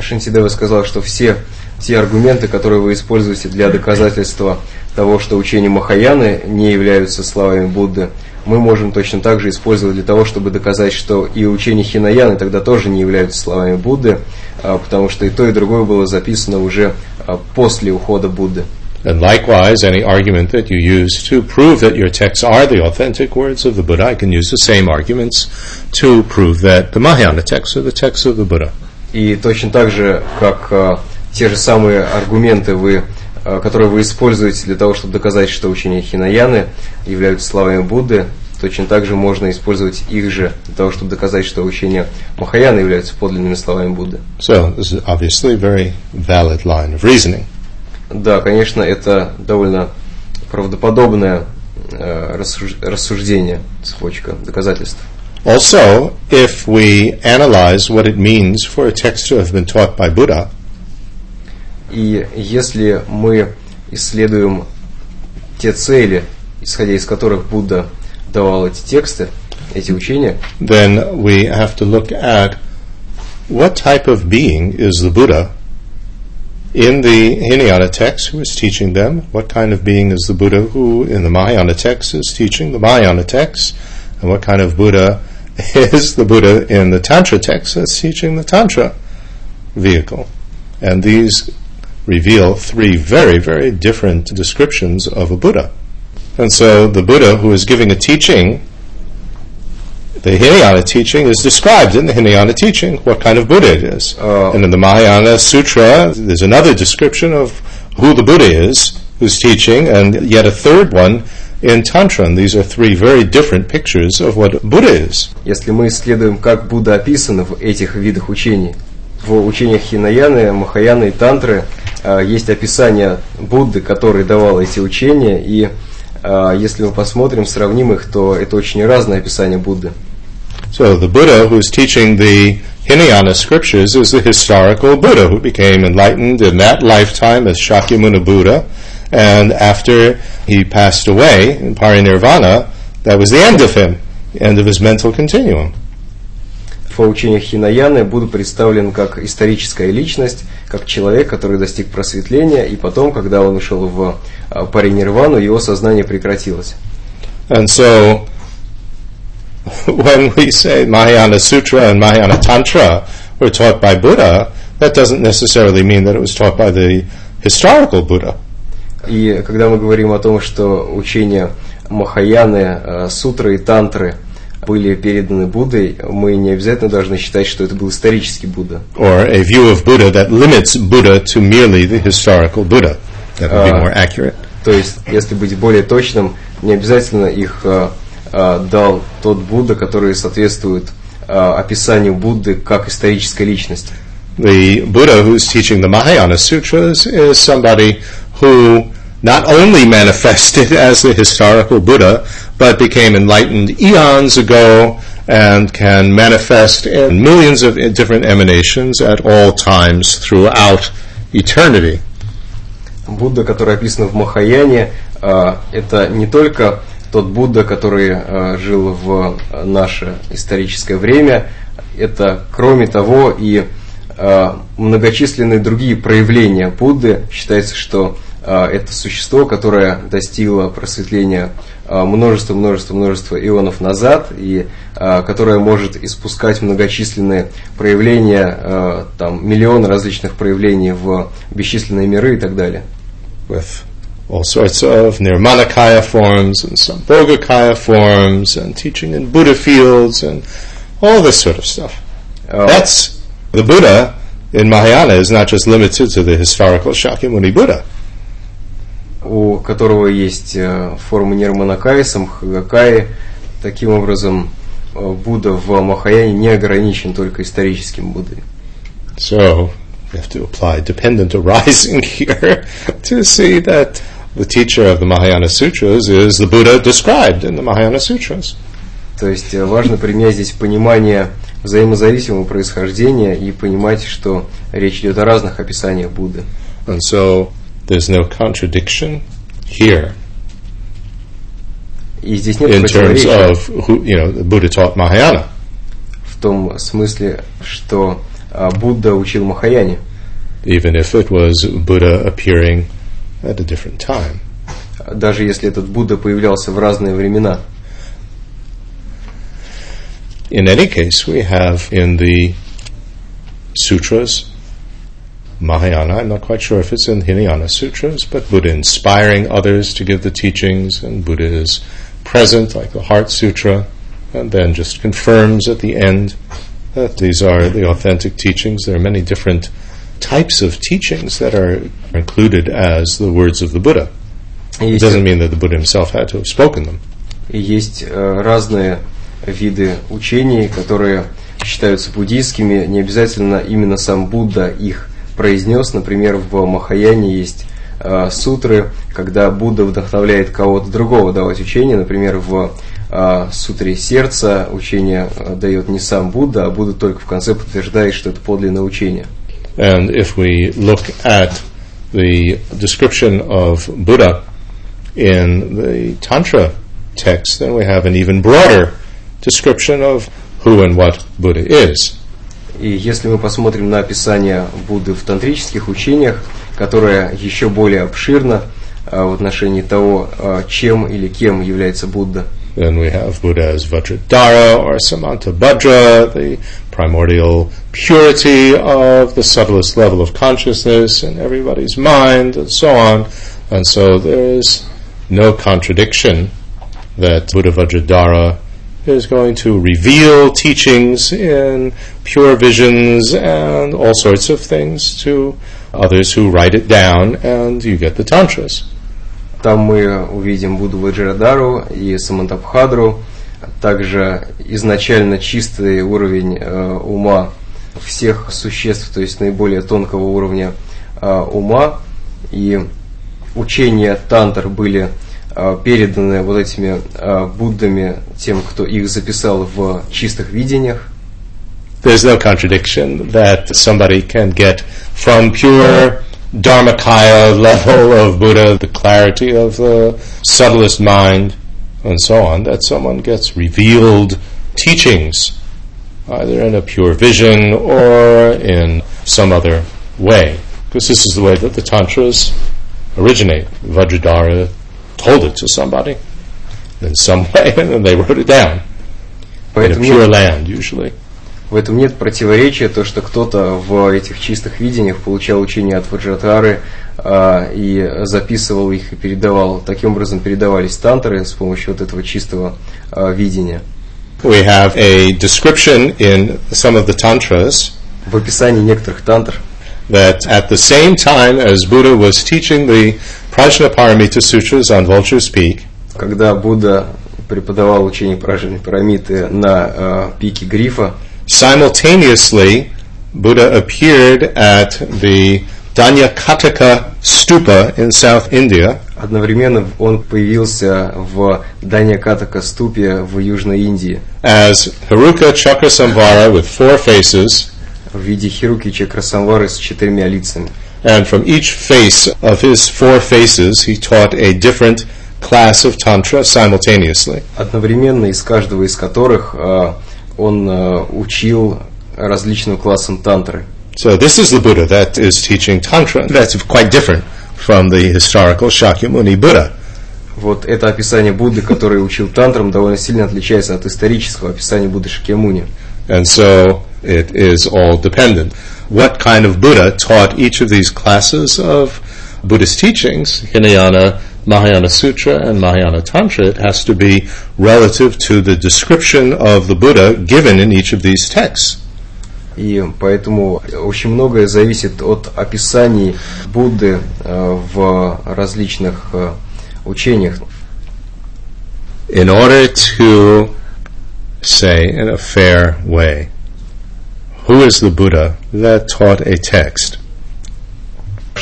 Шинтидева сказал, что все те аргументы, которые вы используете для доказательства того, что учения Махаяны не являются словами Будды, мы можем точно так же использовать для того, чтобы доказать, что и учения Хинаяны тогда тоже не являются словами Будды, потому что и то, и другое было записано уже после ухода Будды. And likewise, any argument that you use to prove that your texts are the authentic words of the Buddha, I can use the same arguments to prove that the Mahayana texts are the texts of the Buddha. И точно так же, как uh, те же самые аргументы, вы, uh, которые вы используете для того, чтобы доказать, что учения Хинаяны являются словами Будды, точно так же можно использовать их же для того, чтобы доказать, что учения Махаяны являются подлинными словами Будды. So this is obviously a very valid line of reasoning. Да, конечно, это довольно правдоподобное э, рассуж- рассуждение, цепочка доказательств. Also, if we analyze what it means for a text to have been taught by Buddha, И если мы исследуем те цели, исходя из которых Будда давал эти тексты, эти учения, then we have to look at what type of being is the Buddha in the Hinayana text who is teaching them, what kind of being is the Buddha who in the Mahayana text is teaching the Mahayana text, and what kind of Buddha is the Buddha in the Tantra text that's teaching the Tantra vehicle. And these reveal three very, very different descriptions of a Buddha. And so the Buddha who is giving a teaching the Hinayana teaching is described in the Hinayana teaching what kind of Buddha it is. Oh. And in the Mahayana Sutra, there's another description of who the Buddha is who's teaching, and yet a third one in Tantra. And these are three very different pictures of what Buddha is. если мы исследуем, как Будда описан в этих видах учений, в учениях Хинаяны, Махаяны и Тантры э, есть описание Будды, который давал эти учения, и э, если мы посмотрим, сравним их, то это очень разное описание Будды. So the Buddha who's teaching the Hinayana scriptures is the historical Buddha who became enlightened in that lifetime as Shakyamuni Buddha, and after he passed away in parinirvana, that was the end of him, the end of his mental continuum. В учениях Хинаяны Будда представлен как историческая личность, как человек, который достиг просветления, и потом, когда он ушел в э, паринирвану, его сознание прекратилось. And so when we say Mahayana Sutra and Mahayana Tantra were taught by Buddha, that doesn't necessarily mean that it was taught by the historical Buddha. И когда мы говорим о том, что учения Махаяны, э, сутры и тантры были переданы Буддой, мы не обязательно должны считать, что это был исторический Будда. or a view of Buddha that limits Buddha to merely the historical Buddha. That would be Ah. more accurate. То есть, если быть более точным, не обязательно их э, э, дал тот Будда, который соответствует э, описанию Будды как исторической личности. The Buddha who's teaching the Mahayana Sutras is somebody who not only manifested as the historical Buddha, but became enlightened eons ago and can manifest in millions of different emanations at all times throughout eternity. Будда, который описан в Махаяне, э, это не только тот Будда, который э, жил в э, наше историческое время, это, кроме того, и э, многочисленные другие проявления Будды. Считается, что это существо, которое достигло просветления множество, множество, множество ионов назад, и которое может испускать многочисленные проявления, там, миллион различных проявлений в бесчисленные миры и так далее. with all sorts of Nirmanakaya forms and Sambhogakaya forms and teaching in Buddha fields and all this sort of stuff. Э, That's the Buddha in Mahayana is not just limited to the historical Shakyamuni Buddha. у которого есть э, формы Нирманакаи, Самхагакаи. Таким образом, э, Будда в Махаяне не ограничен только историческим Буддой. So we have to apply dependent arising here to see that the teacher of the Mahayana Sutras is the Buddha described in the Mahayana Sutras. То есть э, важно применять здесь понимание взаимозависимого происхождения и понимать, что речь идет о разных описаниях Будды. And so there's no contradiction here И здесь нет in terms of who you know the Buddha taught Mahayana. в том смысле, что а, Будда учил Махаяне. even if it was Buddha appearing at a different time. Даже если этот Будда появлялся в разные времена. In any case, we have in the sutras, Mahayana, I'm not quite sure if it's in Hinayana sutras, but Buddha inspiring others to give the teachings, and Buddha is present, like the Heart Sutra, and then just confirms at the end that these are the authentic teachings. There are many different types of teachings that are included as the words of the Buddha. It doesn't mean that the Buddha himself had to have spoken them. И есть э, разные виды учений, которые считаются буддийскими, не обязательно именно сам Будда их произнес. Например, в Махаяне есть э, сутры, когда Будда вдохновляет кого-то другого давать учение. Например, в э, сутре сердца учение э, дает не сам Будда, а Будда только в конце подтверждает, что это подлинное учение. And if we look at the description of Buddha in the Tantra text, then we have an even broader description of who and what Buddha is. И если мы посмотрим на описание Будды в тантрических учениях, которое еще более обширно а, в отношении того, а, чем или кем является Будда, Then we have Buddha as Vajradhara or Samantabhadra, the primordial purity of the subtlest level of consciousness in everybody's mind, and so on. And so there is no contradiction that Buddha Vajradhara is going to reveal teachings in pure visions and all sorts of things to others who write it down, and you get the tantras. Там мы увидим Будду Ваджрадару и Самантабхадру, также изначально чистый уровень э, ума всех существ, то есть наиболее тонкого уровня э, ума, и учения тантр были э, переданы вот этими э, Буддами тем, кто их записал в чистых видениях. There's no contradiction that somebody can get from pure Dharmakaya level of Buddha, the clarity of the subtlest mind, and so on, that someone gets revealed teachings, either in a pure vision or in some other way. Because this is the way that the Tantras originate. Vajradhara told it to somebody in some way, and then they wrote it down in a pure land, usually. В этом нет противоречия, то, что кто-то в этих чистых видениях получал учение от Ваджратары а, и записывал их и передавал. Таким образом передавались тантры с помощью вот этого чистого а, видения. We have a description in some of the Tantras В описании некоторых тантр, that at the same time as Buddha was teaching the Prajnaparamita Sutras on Vulture's Peak, когда Будда преподавал учение Пражни Парамиты на а, пике Грифа, simultaneously Buddha appeared at the Danyakataka Stupa in South India одновременно он появился в Даньякатака ступе в Южной Индии as Haruka Chakrasamvara with four faces, в виде Хируки Чакрасамвары с четырьмя лицами. and from each face of his four faces he taught a different class of Tantra simultaneously. одновременно из каждого из которых а, он а, учил различным классам тантры. So this is the Buddha that is teaching Tantra. That's quite different from the historical Shakyamuni Buddha. Вот это описание Будды, который учил тантрам, довольно сильно отличается от исторического описания Будды Шакьямуни. And so it is all dependent. What kind of Buddha taught each of these classes of Buddhist teachings, Hinayana, Mahayana Sutra, and Mahayana Tantra, it has to be relative to the description of the Buddha given in each of these texts. И поэтому очень многое зависит от описаний Будды э, в различных э, учениях. In order to say in a fair way, who is the Buddha that taught a text?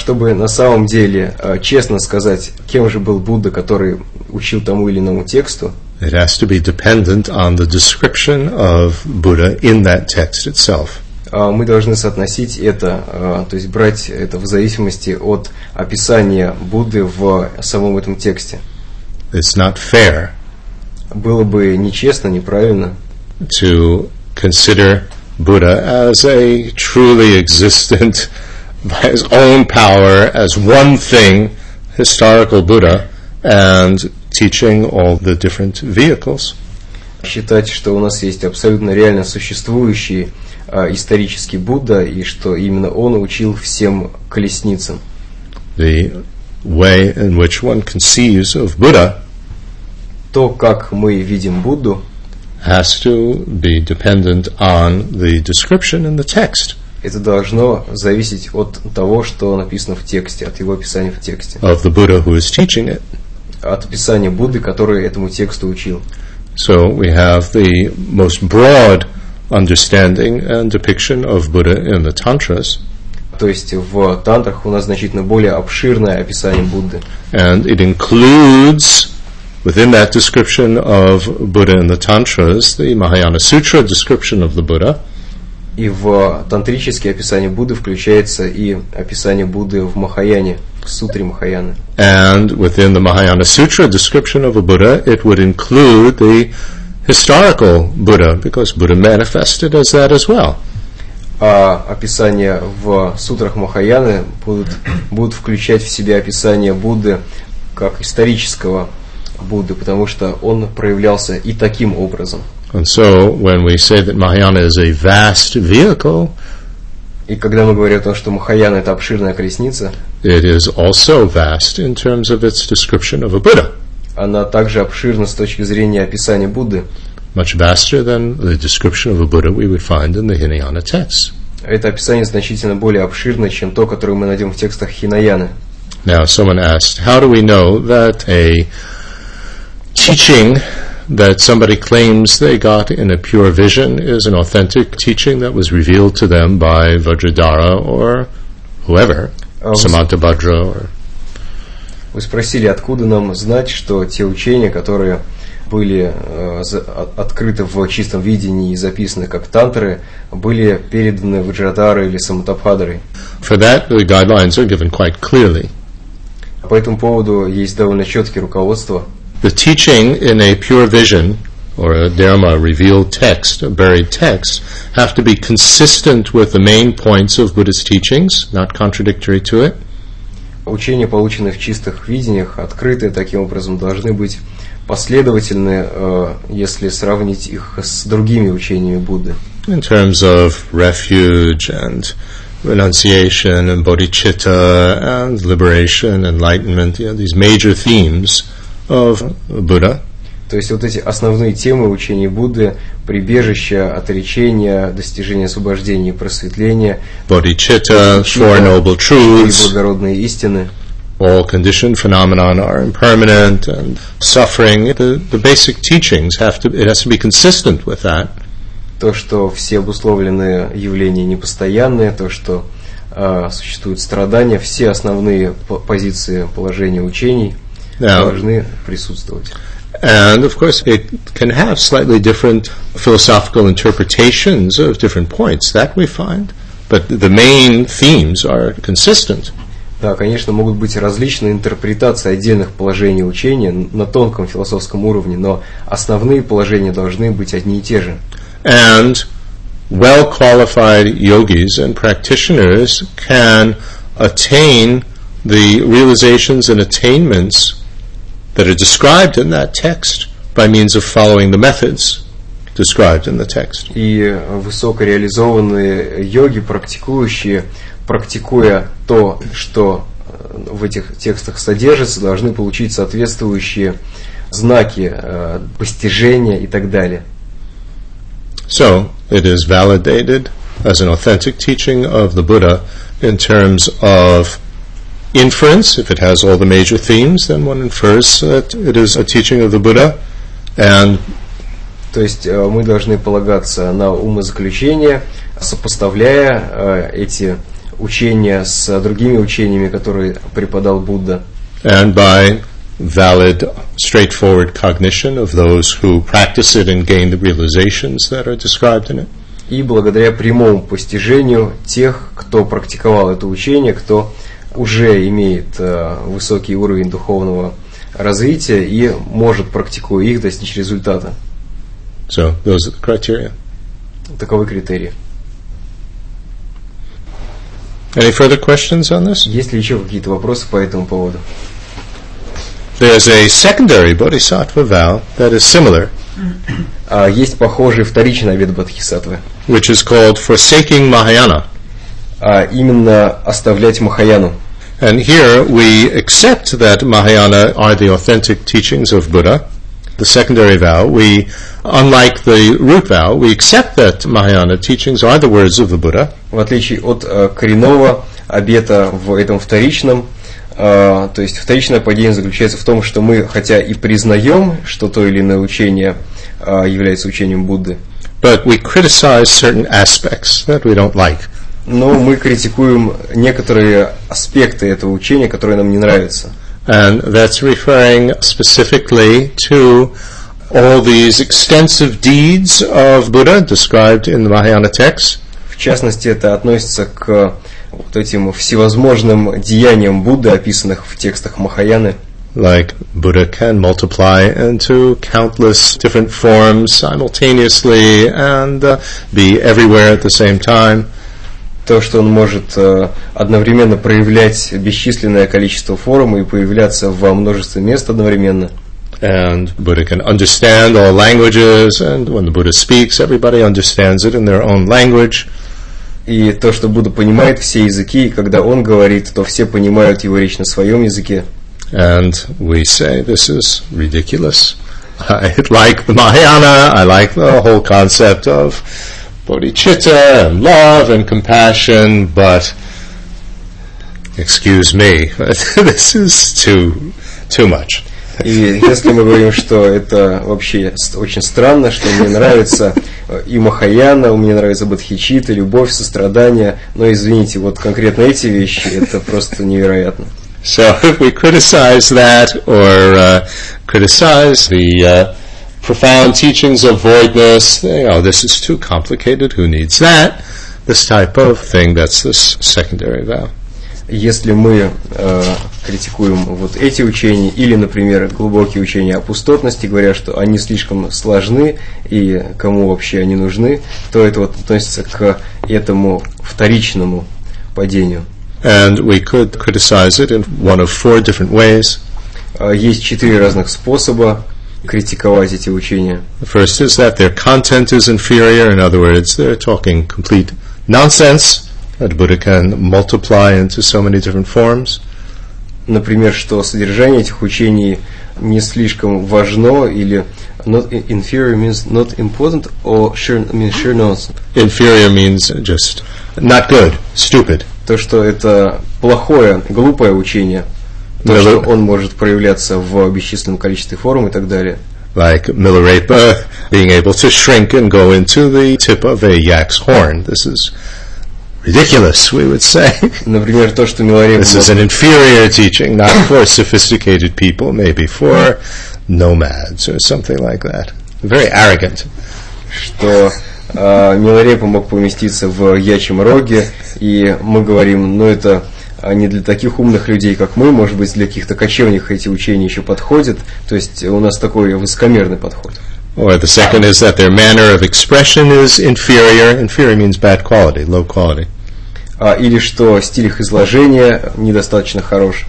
Чтобы на самом деле э, честно сказать, кем же был Будда, который учил тому или иному тексту, It has to be dependent on the description of Buddha in that text itself. А, мы должны соотносить это, а, то есть брать это в зависимости от описания Будды в самом этом тексте. It's not fair Было бы нечестно, неправильно to consider Buddha as a truly existent, by his own power, as one thing, historical Buddha, and teaching all the different vehicles. считать, что у нас есть абсолютно реально существующий а, исторический Будда, и что именно он учил всем колесницам. The way in which one conceives of Buddha То, как мы видим Будду, has to be dependent on the description in the text Это должно зависеть от того, что написано в тексте, от его описания в тексте. of the Buddha who is teaching it. от описания Будды, который этому тексту учил. So we have the most broad understanding and depiction of Buddha in the Tantras. То есть в тантрах у нас значительно более обширное описание Будды. And it includes, within that description of Buddha in the Tantras, the Mahayana Sutra description of the Buddha. И в тантрические описания Будды включается и описание Будды в Махаяне, в сутре Махаяны. And within the Mahayana Sutra description of a Buddha, it would include the historical Buddha, because Buddha manifested as that as well. А описания в сутрах Махаяны будут, будут включать в себя описание Будды как исторического Будды, потому что он проявлялся и таким образом. And so when we say that Mahayana is a vast vehicle, И когда мы говорим о том, что Махаяна это обширная колесница, it is also vast in terms of its description of a Buddha, она также обширна с точки зрения описания Будды. much vaster than the description of a Buddha we would find in the Hinayana texts. Это описание значительно более обширно, чем то, которое мы найдем в текстах Хинаяны. Now, someone asked, how do we know that a teaching that somebody claims they got in a pure vision is an authentic teaching that was revealed to them by Vajradhara or whoever, Oh. Samantabhadra or Вы спросили, откуда нам знать, что те учения, которые были э, за- от- открыты в чистом видении и записаны как тантры, были переданы Ваджрадхарой или Саматабхадарой. For that, the guidelines are given quite clearly. По этому поводу есть довольно четкие руководства. The teaching in a pure vision or a dharma revealed text, a buried text, have to be consistent with the main points of Buddhist teachings, not contradictory to it. Учения, полученные в чистых видениях, открытые таким образом, должны быть последовательны, э, если сравнить их с другими учениями Будды. in terms of refuge and renunciation and bodhicitta and liberation, enlightenment, you know, these major themes of Buddha. То есть вот эти основные темы учения Будды – прибежище, отречение, достижение освобождения и просветления, Bodhicitta, Four Noble Truths, благородные истины. all conditioned phenomenon are impermanent and suffering. The, the basic teachings have to, it has to be consistent with that. То, что все обусловленные явления непостоянные, то, что э, существуют страдания, все основные по- позиции положения учений Now, должны присутствовать. And of course, it can have slightly different philosophical interpretations of different points. That we find. But the main themes are consistent. Да, конечно, могут быть различные интерпретации отдельных положений учения на тонком философском уровне, но основные положения должны быть одни и те же. And well qualified yogis and practitioners can attain the realizations and attainments that are described in that text by means of following the methods described in the text. И высокореализованные йоги, практикующие, практикуя то, что э, в этих текстах содержится, должны получить соответствующие знаки э, постижения и так далее. So, it is validated as an authentic teaching of the Buddha in terms of inference. If it has all the major themes, then one infers that it is a teaching of the Buddha. And То есть э, мы должны полагаться на умозаключение, сопоставляя э, эти учения с другими учениями, которые преподал Будда. and by valid, straightforward cognition of those who practice it and gain the realizations that are described in it. И благодаря прямому постижению тех, кто практиковал это учение, кто уже имеет э, высокий уровень духовного развития и может, практикуя их, достичь результата. So those are the criteria. Таковы критерии. Any further questions on this? Есть ли еще какие-то вопросы по этому поводу? There's a secondary bodhisattva vow that is similar, А, есть похожий вторичный обет Бодхисаттвы, which is called forsaking Mahayana. А именно оставлять Махаяну. And here we accept that Mahayana are the authentic teachings of Buddha. The secondary vow, we, unlike the root vow, we accept that Mahayana teachings are the words of the Buddha. В отличие от э, коренного обета в этом вторичном А, то есть вторичное падение заключается в том, что мы, хотя и признаем, что то или иное учение а, является учением Будды, but we criticize certain aspects that we don't like. Но мы критикуем некоторые аспекты этого учения, которые нам не нравятся. And that's referring specifically to all these extensive deeds of Buddha described in the Mahayana texts. В частности, это относится к вот этим всевозможным деяниям Будды, описанных в текстах Махаяны. Like Buddha can multiply into countless different forms simultaneously and uh, be everywhere at the same time. То, что он может э, одновременно проявлять бесчисленное количество форм и появляться во множестве мест одновременно. And Buddha can understand all languages, and when the Buddha speaks, everybody understands it in their own language. И то, что Будда понимает все языки, и когда он говорит, то все понимают его речь на своем языке. And we say this is ridiculous. I like the Mahayana, I like the whole concept of bodhicitta and love and compassion, but excuse me, this is too too much. И если мы говорим, что это вообще очень странно, что мне нравится э, и Махаяна, мне нравится Бодхичита, любовь, сострадание, но извините, вот конкретно эти вещи, это просто невероятно. So if we criticize that or uh, criticize the uh, profound teachings of voidness, you know, this is too complicated, who needs that? This type of thing, that's this secondary vow. Если мы э, критикуем вот эти учения или, например, глубокие учения о пустотности, говоря, что они слишком сложны и кому вообще они нужны, то это вот относится к этому вторичному падению. And we could criticize it in one of four different ways. Э, Есть четыре разных способа критиковать эти учения. The first is that their content is inferior. In other words, they're talking complete nonsense that Buddha can multiply into so many different forms. Например, что содержание этих учений не слишком важно или not inferior means not important or sure, means sure nonsense. Inferior means just not good, stupid. То, что это плохое, глупое учение, то, Да, что он может проявляться в бесчисленном количестве форм и так далее. Like Milarepa being able to shrink and go into the tip of a yak's horn. This is ridiculous, we would say. Например, то, что Миларепа This is an inferior teaching, not for sophisticated people, maybe for nomads or something like that. Very arrogant. что э, Миларепа мог поместиться в ячьем роге, и мы говорим, ну это а, не для таких умных людей, как мы, может быть, для каких-то кочевников эти учения еще подходят, то есть у нас такой высокомерный подход. Or the second is that their manner of expression is inferior. Inferior means bad quality, low quality. А, или что стиль их изложения недостаточно хорош,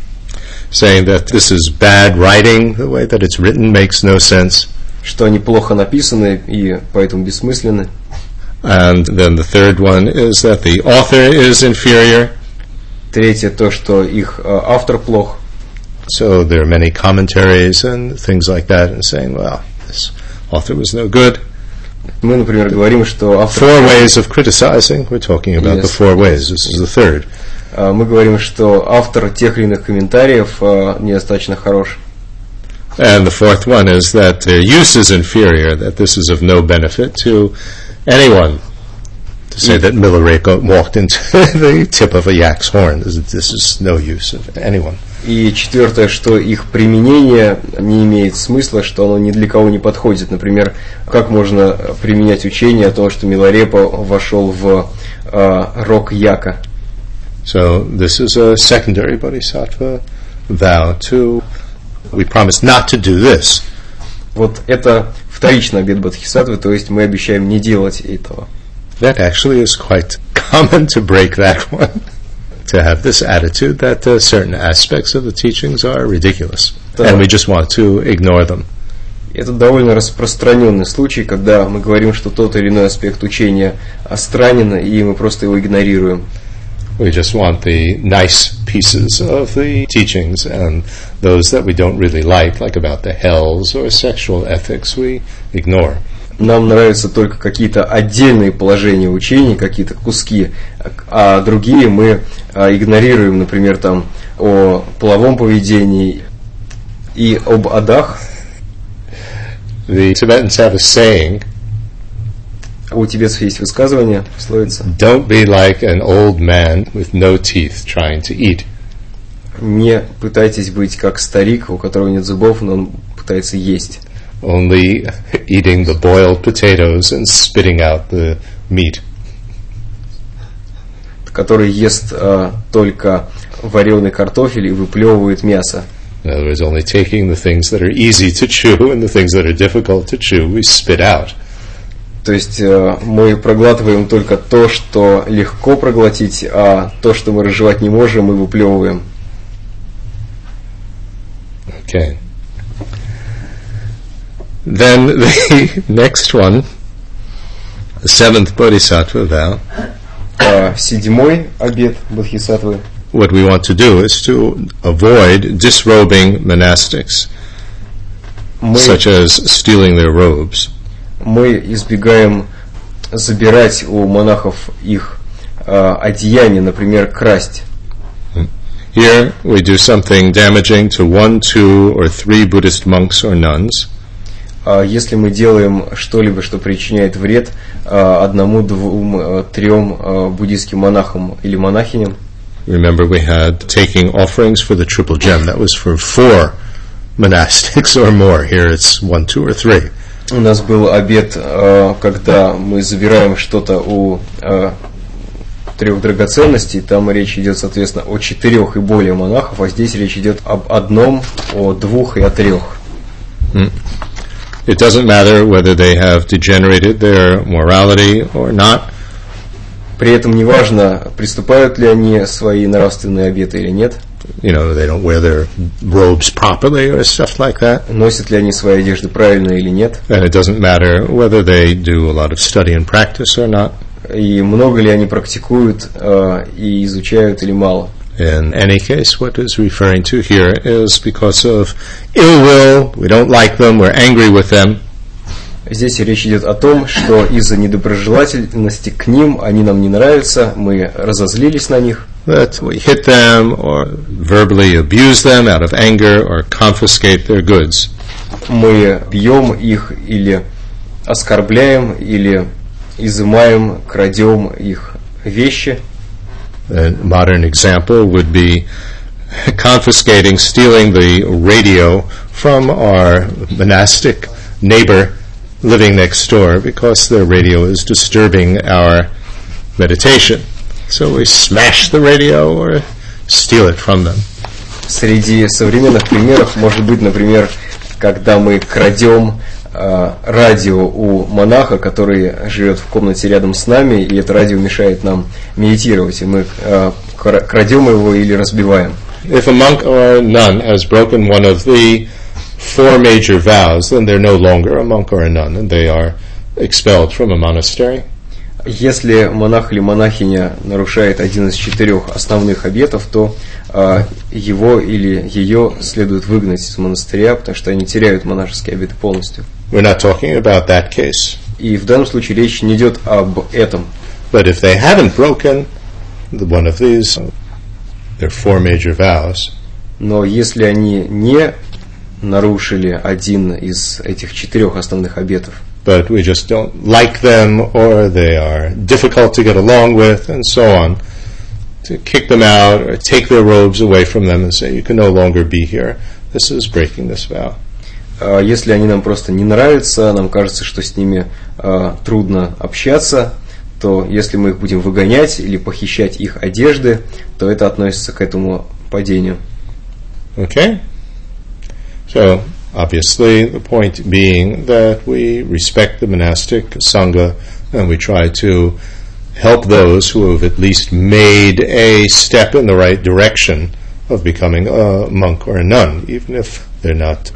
Saying that this is bad writing, the way that it's written makes no sense. что они плохо написаны и поэтому бессмысленны. And then the third one is that the author is inferior. Третье, то, что их а, автор плох, So there are many commentaries and things like that, and saying, well, this author was no good. мы, например, говорим, что автор Four ways of criticizing. We're talking about the Yes. four ways. This is the third. а, мы говорим, что автор тех или иных комментариев а, недостаточно хорош. And the fourth one is that their use is inferior, that this is of no benefit to anyone. To say that Milarepa walked into the tip of a yak's horn, this is, no use of anyone. И четвертое, что их применение не имеет смысла, что оно ни для кого не подходит. Например, как можно применять учение о том, что Миларепа вошел в э, рок Яка. So this is a secondary bodhisattva vow to, we promise not to do this. Вот это вторичный обет Бодхисаттвы, то есть мы обещаем не делать этого. That actually is quite common to break that one. To have this attitude that uh, certain aspects of the teachings are ridiculous. And we just want to ignore them. Это довольно распространенный случай, когда мы говорим, что тот или иной аспект учения странен, и мы просто его игнорируем. We just want the nice pieces of the teachings and those that we don't really like, like about the hells or sexual ethics, we ignore. Нам нравятся только какие-то отдельные положения учений, какие-то куски, а другие мы а, игнорируем, например, там о половом поведении и об адах. The Tibetans have a saying, У тибетцев есть высказывание, пословица. don't be like an old man with no teeth trying to eat. Не пытайтесь быть как старик, у которого нет зубов, но он пытается есть. Only eating the boiled potatoes and spitting out the meat. Который ест э, только вареный картофель и выплевывает мясо. In other words, only taking the things that are easy to chew and the things that are difficult to chew, we spit out. То есть э, мы проглатываем только то, что легко проглотить, а то, что мы разжевать не можем, мы выплевываем. Okay. Then the next one, the seventh bodhisattva vow, А седьмой обед Бодхисаттвы. what we want to do is to avoid disrobing monastics, Мы, such as stealing their robes. мы избегаем забирать у монахов их а, одеяния, например, красть. Here we do something damaging to one, two, or three Buddhist monks or nuns. А если мы делаем что-либо, что причиняет вред а, одному, двум, а, трем буддийским монахам или монахиням, Remember, we had taking offerings for the triple gem. That was for four monastics or more. Here it's one, two, or three. У нас был обед, когда мы забираем что-то у трех драгоценностей. Там речь идет, соответственно, о четырех и более монахов, а здесь речь идет об одном, о двух и о трех. It doesn't matter whether they have degenerated their morality or not. При этом неважно, приступают ли они свои нравственные обеты или нет, You know, they don't wear their robes properly or stuff like that. носят ли они свои одежды правильно или нет, And it doesn't matter whether they do a lot of study and practice or not. и много ли они практикуют э, и изучают или мало. In any case, what is referring to here is because of ill will, we don't like them, we're angry with them, Здесь речь идет о том, что из-за недоброжелательности к ним они нам не нравятся, мы разозлились на них, that we hit them or verbally abuse them out of anger or confiscate their goods. мы бьем их или оскорбляем, или изымаем, крадем их вещи. A modern example would be confiscating, stealing the radio from our monastic neighbor living next door because their radio is disturbing our meditation. So we smash the radio or steal it from them. Среди современных примеров может быть, например, когда мы крадем э, радио у монаха, который живет в комнате рядом с нами, и это радио мешает нам медитировать, и мы э, кра- крадем его или разбиваем. If a monk or a nun has broken one of the four major vows, then they're no longer a monk or a nun, and they are expelled from a monastery. Если монах или монахиня нарушает один из четырех основных обетов, то а, его или ее следует выгнать из монастыря, потому что они теряют монашеские обеты полностью. We're not talking about that case. И в данном случае речь не идет об этом. But if they haven't broken the one of these, their four major vows, Но если они не нарушили один из этих четырех основных обетов, but we just don't like them or they are difficult to get along with and so on, to kick them out or take their robes away from them and say, you can no longer be here, this is breaking this vow. А, если они нам просто не нравятся, нам кажется, что с ними а, трудно общаться, то если мы их будем выгонять или похищать их одежды, то это относится к этому падению. Okay? So, obviously, the point being that we respect the monastic Sangha and we try to help those who have at least made a step in the right direction of becoming a monk or a nun, even if they're not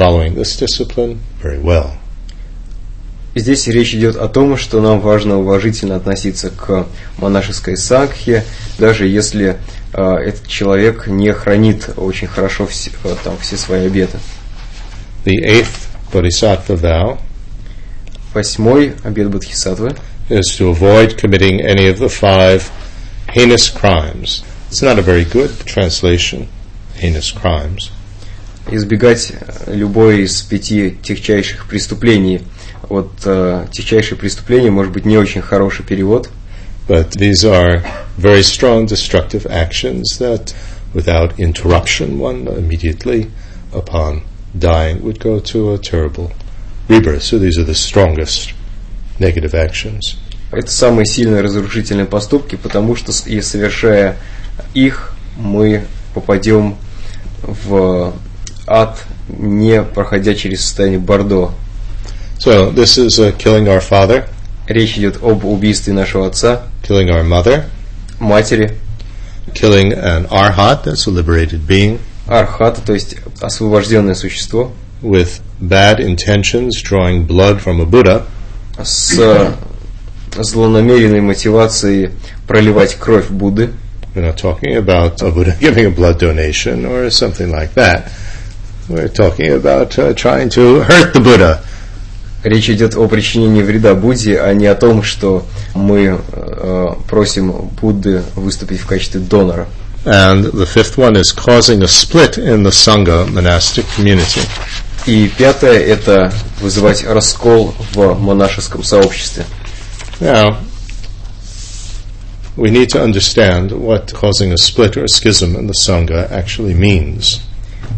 following this discipline very well. Здесь речь идет о том, что нам важно уважительно относиться к монашеской сангхе, даже если э, этот человек не хранит очень хорошо все, э, там, все свои обеты. The eighth bodhisattva vow Восьмой обет Бодхисаттвы is to avoid committing any of the five heinous crimes It's not a very good translation, heinous crimes. Избегать э, любое из пяти техчайших преступлений. Вот э, техчайшее преступление может быть не очень хороший перевод, But these are very strong destructive actions that, without interruption, one immediately, upon dying, would go to a terrible rebirth. So these are the strongest negative actions. Это самые сильные разрушительные поступки, потому что и совершая их, мы попадем в ад, не проходя через состояние Бордо. So this is uh, killing our father, Речь идет об убийстве нашего отца, killing our mother, матери, killing an arhat, that's a liberated being, архата, то есть освобожденное существо, with bad intentions, drawing blood from a Buddha, с злонамеренной мотивацией проливать кровь Будды. We're not talking about a Buddha giving a blood donation or something like that. We're talking about uh, trying to hurt the Buddha. Речь идет о причинении вреда Будде, а не о том, что мы э, просим Будды выступить в качестве донора. And the fifth one is causing a split in the Sangha monastic community. И пятое – это вызывать раскол в монашеском сообществе. Now, we need to understand what causing a split or a schism in the Sangha actually means.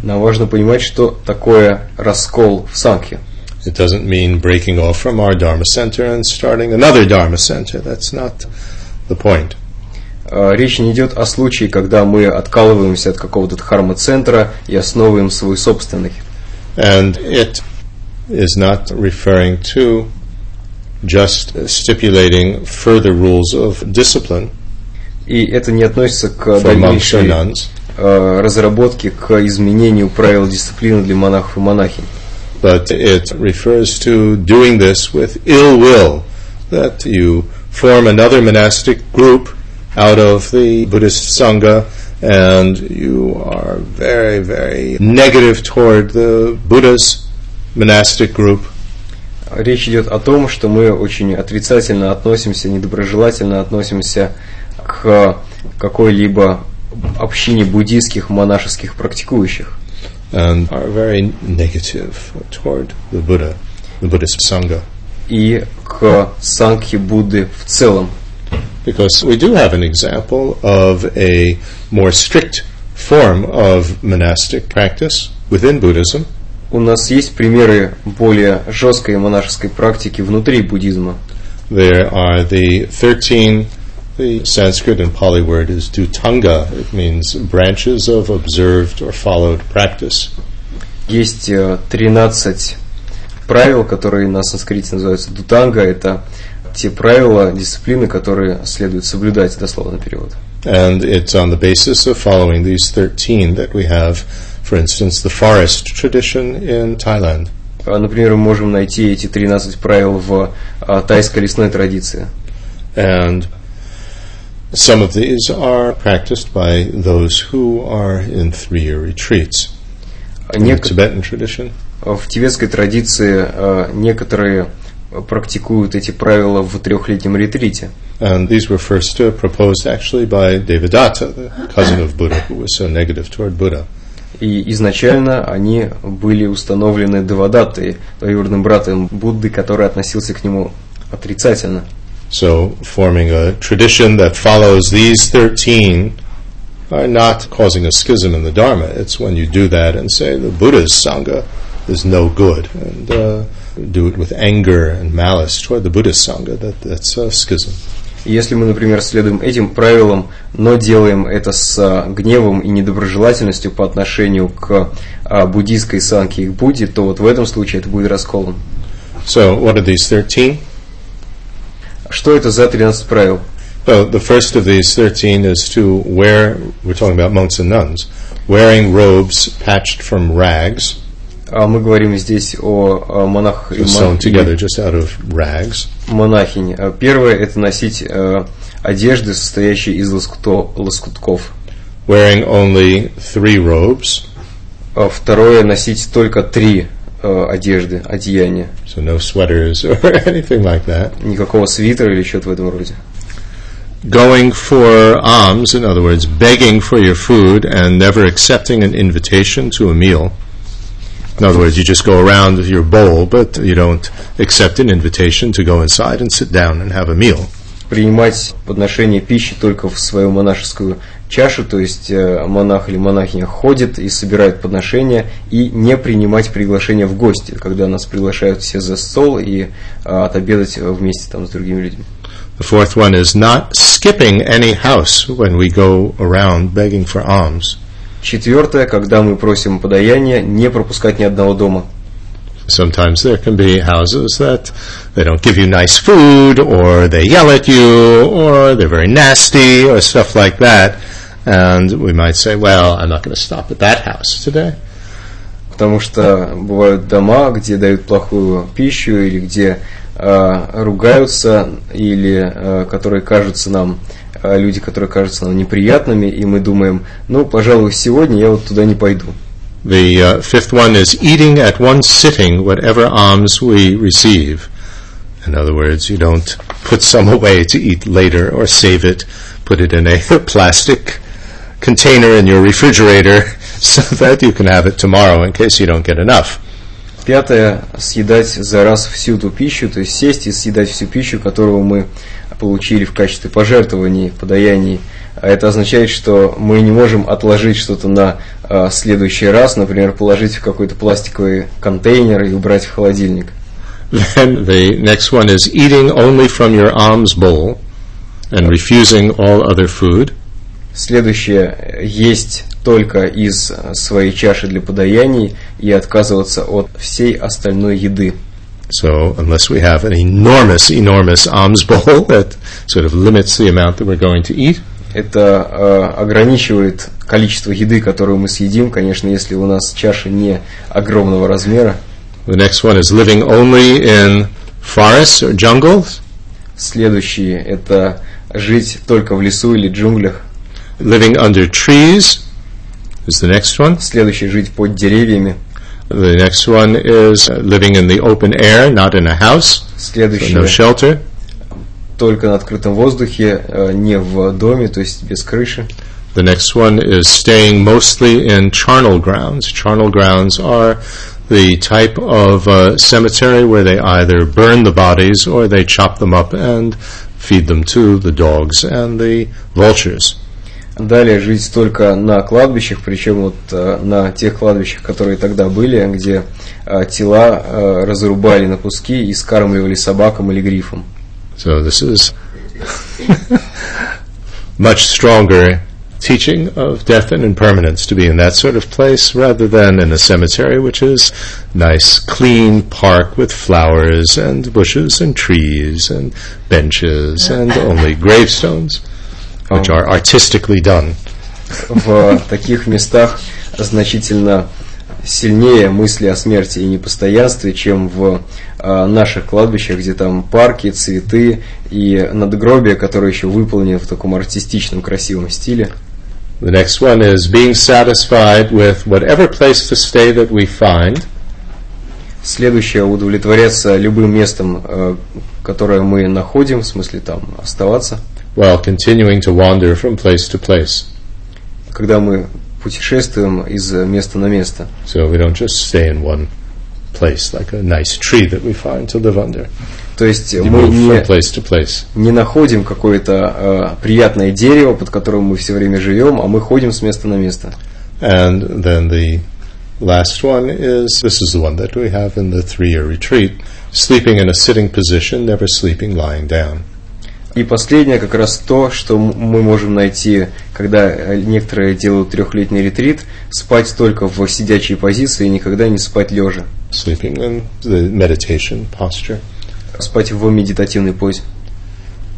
Нам важно понимать, что такое раскол в Сангхе. It doesn't mean breaking off from our Dharma center and starting another Dharma center. That's not the point. Э, Речь не идет о случае, когда мы откалываемся от какого-то дхарма-центра и основываем свой собственный. And it is not referring to just stipulating further rules of discipline И это не относится к дальнейшей nuns, э, разработке, к изменению правил дисциплины для монахов и монахинь. but it refers to doing this with ill will, that you form another monastic group out of the Buddhist Sangha and you are very, very negative toward the Buddha's monastic group Речь идет о том, что мы очень отрицательно относимся, недоброжелательно относимся к какой-либо общине буддийских монашеских практикующих. and are very negative toward the Buddha, the Buddhist Sangha. и к сангхе Будды в целом. Because we do have an example of a more strict form of monastic practice within Buddhism, У нас есть примеры более жесткой монашеской практики внутри буддизма. There are the 13, the Sanskrit and Pali word is dutanga. It means branches of observed or followed practice. Есть э, 13 правил, которые на санскрите называются дутанга. Это те правила, дисциплины, которые следует соблюдать, дословно перевод. And it's on the basis of following these 13 that we have, for instance, the forest tradition in Thailand. А, Например, мы можем найти эти 13 правил в а, тайской лесной традиции. And some of these are practiced by those who are in three year retreats. А In нек- Tibetan tradition, В тибетской традиции э, некоторые практикуют эти правила в трехлетнем ретрите. and these were first uh, proposed actually by Devadatta, the cousin of Buddha, who was so negative toward Buddha. И изначально они были установлены Девадаттой, двоюродным братом Будды, который относился к нему отрицательно. So, forming a tradition that follows these 13 are not causing a schism in the Dharma. It's when you do that and say the Buddha's Sangha is no good, and uh, do it with anger and malice toward the Buddhist Sangha, that, that's a schism. И Если мы, например, следуем этим правилам, но делаем это с а, гневом и недоброжелательностью по отношению к а, буддийской санке и к Будде, то вот в этом случае это будет расколом. So, what are these 13? Что это за 13 правил? Well, the first of these 13 is to wear, we're talking about monks and nuns, wearing robes patched from rags, А Мы говорим здесь о а, монахах и just sewn мон- together just out of rags. монахинь. А Первое – это носить э, одежды, состоящие из лоскутков. wearing only three robes, А Второе – носить только три э, одежды, одеяния. so no sweaters or anything like that. Никакого свитера или что-то в этом роде. going for alms, in other words, begging for your food and never accepting an invitation to a meal. In other words, you just go around with your bowl, but you don't accept an invitation to go inside and sit down and have a meal. Принимать подношение пищи только в свою монашескую чашу, то есть э, монах или монахиня ходит и собирает подношения, и не принимать приглашения в гости, когда нас приглашают все за стол и а, отобедать вместе там с другими людьми. The fourth one is not skipping any house when we go around begging for alms. Четвертое, когда мы просим подаяния, не пропускать ни одного дома. Sometimes there can be houses that they don't give you nice food, or they yell at you, or they're very nasty, or stuff like that. And we might say, well, I'm not going to stop at that house today. Потому что бывают дома, где дают плохую пищу, или где э, ругаются, или э, которые кажутся нам, э, люди, которые кажутся нам неприятными, и мы думаем, ну, пожалуй, сегодня я вот туда не пойду. The uh, fifth one is eating at one sitting whatever alms we receive. In other words, you don't put some away to eat later or save it, put it in a plastic container in your refrigerator so that you can have it tomorrow in case you don't get enough. Пятое – съедать за раз всю ту пищу, то есть сесть и съедать всю пищу, которую мы получили в качестве пожертвований, подаяний. А это означает, что мы не можем отложить что-то на а, следующий раз, например, положить в какой-то пластиковый контейнер и убрать в холодильник. Then the next one is eating only from your alms bowl and refusing all other food. Следующее – есть только из своей чаши для подаяний и отказываться от всей остальной еды. So unless we have an enormous, enormous alms bowl that sort of limits the amount that we're going to eat, Это э, ограничивает количество еды, которую мы съедим, конечно, если у нас чаша не огромного размера. the next one is living only in forests or jungles, Следующее – это жить только в лесу или джунглях. living under trees is the next one. Следующее – жить под деревьями. The next one is uh, living in the open air, not in a house, so Следующее no shelter. – только на открытом воздухе, э, не в доме, то есть без крыши. The next one is staying mostly in charnel grounds. Charnel grounds are the type of uh, cemetery where they either burn the bodies or they chop them up and feed them to the dogs and the vultures. Далее жить только на кладбищах, причем вот э, на тех кладбищах, которые тогда были, где э, тела э, разрубали на куски и скармливали собакам или грифам. So this is much stronger teaching of death and impermanence to be in that sort of place rather than in a cemetery which is nice clean park with flowers and bushes and trees and benches and only gravestones which are artistically done. В таких местах значительно сильнее мысли о смерти и непостоянстве, чем в э, наших кладбищах, где там парки, цветы и надгробия, которые еще выполнены в таком артистичном, красивом стиле. The next one is being satisfied with whatever place to stay that we find Следующее – удовлетворяться любым местом, э, которое мы находим, в смысле там оставаться, while continuing to wander from place to place. когда мы путешествуем из места на место. So we don't just stay in one place like a nice tree that we find to live under. То есть You мы move не, from place to place. не находим какое-то э, приятное дерево, под которым мы все время живем, а мы ходим с места на место. And then the last one is this is the one that we have in the three year retreat sleeping in a sitting position, never sleeping lying down. И последнее как раз то, что мы можем найти, когда э, некоторые делают трехлетний ретрит, спать только в сидячей позиции и никогда не спать лежа. Sleeping in the meditation posture. Спать в медитативной позе.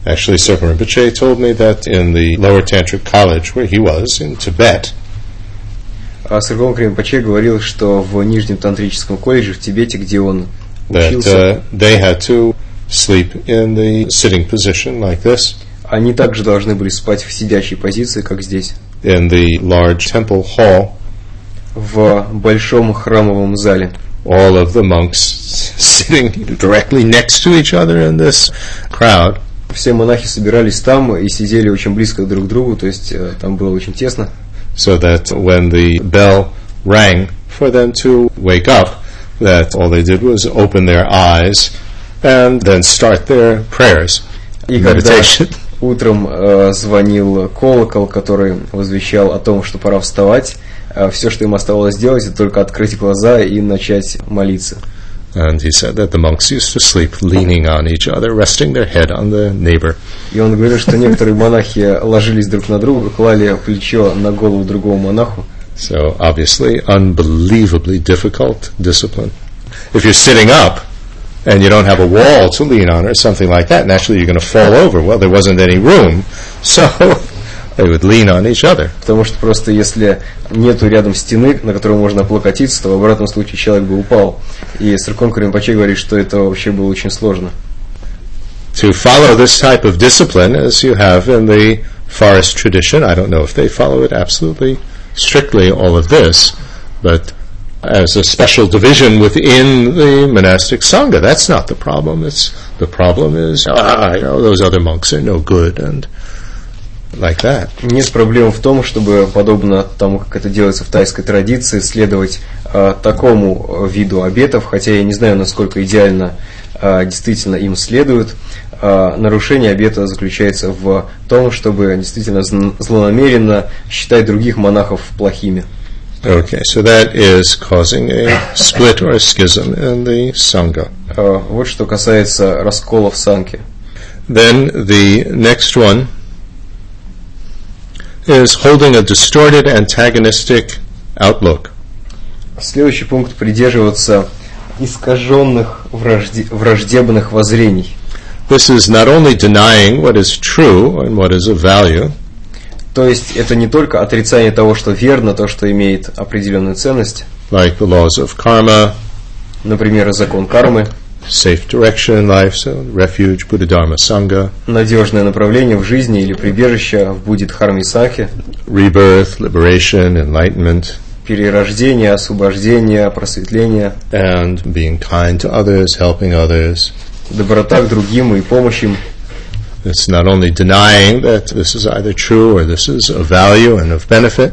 Actually, Serpent Rinpoche told me that in the lower tantric college where he was in Tibet, А Саргон Кремпаче говорил, что в Нижнем тантрическом колледже в Тибете, где он that учился, uh, they had to sleep in the sitting position like this они также должны были спать в сидячей позиции, как здесь, in the large temple hall. в большом храмовом зале. All of the monks sitting directly next to each other in this crowd. Все монахи собирались там и сидели очень близко друг к другу, то есть э, там было очень тесно. So that when the bell rang for them to wake up, that all they did was open their eyes and then start their prayers, И когда meditation. утром э, звонил колокол, который возвещал о том, что пора вставать, все, что им оставалось сделать, это только открыть глаза и начать молиться. And he said that the monks used to sleep leaning on each other, resting their head on the neighbor. И он говорил, что некоторые монахи ложились друг на друга, клали плечо на голову другому монаху. So obviously, unbelievably difficult discipline. If you're sitting up and you don't have a wall to lean on or something like that, naturally you're going to fall over. Well, there wasn't any room, so they would lean on each other. Потому что просто если нету рядом стены, на которую можно облокотиться, то в обратном случае человек бы упал. И Саркон Каримпаче говорит, что это вообще было очень сложно. To follow this type of discipline, as you have in the forest tradition, I don't know if they follow it absolutely strictly, all of this, but as a special division within the monastic sangha, that's not the problem. It's the problem is ah, you know, those other monks are no good and like that. Нет проблем в том, чтобы, подобно тому, как это делается в тайской традиции, следовать э, такому виду обетов, хотя я не знаю, насколько идеально э, действительно им следуют. Э, нарушение обета заключается в том, чтобы действительно злонамеренно считать других монахов плохими. Okay, so that is causing a split or a schism in the sangha. Э, вот что касается раскола в санке. Then the next one is holding a distorted antagonistic outlook. Следующий пункт придерживаться искаженных вражде- враждебных воззрений. This is not only denying what is true and what is of value, То есть это не только отрицание того, что верно, то, что имеет определенную ценность, like the laws of karma, например, закон кармы, safe direction in life, so refuge, Buddha Dharma Sangha, надежное направление в жизни или прибежище в будет харме сахи, rebirth, liberation, enlightenment, перерождение, освобождение, просветление, and being kind to others, helping others. доброта к другим и помощь им. It's not only denying that this is either true or this is of value and of benefit,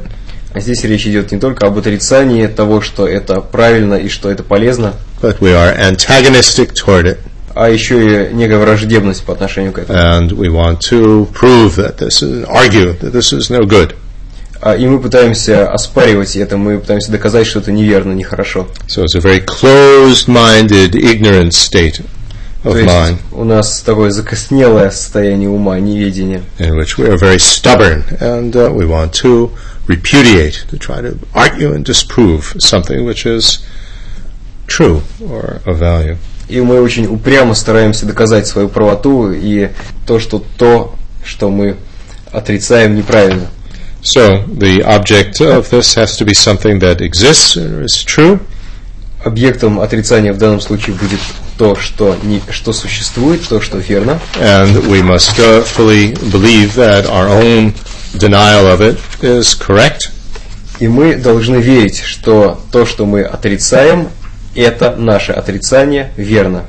А здесь речь идет не только об отрицании того, что это правильно и что это полезно, but we are antagonistic toward it. а еще и некая враждебность по отношению к этому. and we want to prove that this is, argue that this is no good. А, И мы пытаемся оспаривать это, мы пытаемся доказать, что это неверно, нехорошо. So it's a very closed-minded, ignorant state of есть mind у нас такое закоснелое состояние ума, неведение, in which we are very stubborn and uh, we want to repudiate, to try to argue and disprove something which is true or of value. и мы очень упрямо стараемся доказать свою правоту и то, что то, что мы отрицаем, неправильно. So the object of this has to be something that exists or is true, Объектом отрицания в данном случае будет то, что, не, что существует, то, что верно. and we must uh, fully believe that our own denial of it is correct, И мы должны верить, что то, что мы отрицаем, это наше отрицание верно.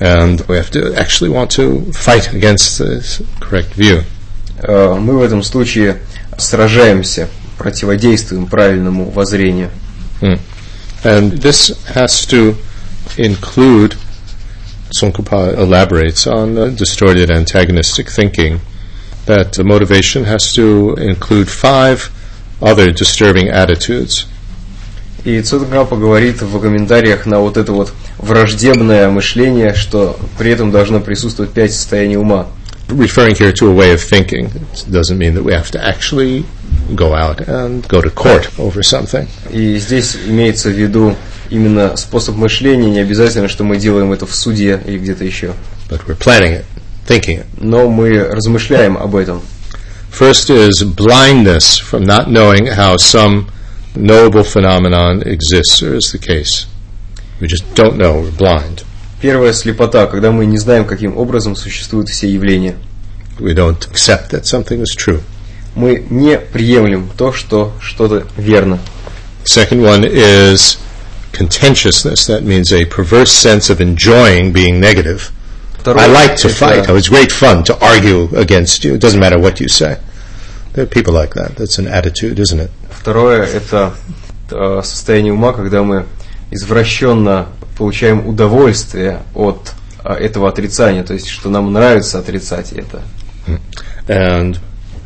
and we have to actually want to fight against this correct view. Э, Мы в этом случае сражаемся, противодействуем правильному воззрению. Hmm. And this has to include, Tsongkhapa elaborates on uh, distorted antagonistic thinking, that the motivation has to include five other disturbing attitudes. И Цуткапа говорит в комментариях на вот это вот враждебное мышление, что при этом должно присутствовать пять состояний ума. Referring here to a way of thinking, it doesn't mean that we have to actually go out and go to court over something. И здесь имеется в виду именно способ мышления, не обязательно, что мы делаем это в суде или где-то еще. but we're planning it, thinking it. Но мы размышляем об этом. First is blindness from not knowing how some knowable phenomenon exists or is the case. We just don't know, we're blind. Первая слепота, когда мы не знаем, каким образом существуют все явления. We don't accept that something is true. Мы не приемлем то, что что-то верно. Second one is contentiousness. That means a perverse sense of enjoying being negative. Второе I like to это- fight. Oh, it's great fun to argue against you. It doesn't matter what you say. There are people like that. That's an attitude, isn't it? Второе – это э, состояние ума, когда мы извращенно получаем удовольствие от э, этого отрицания, то есть что нам нравится отрицать это. And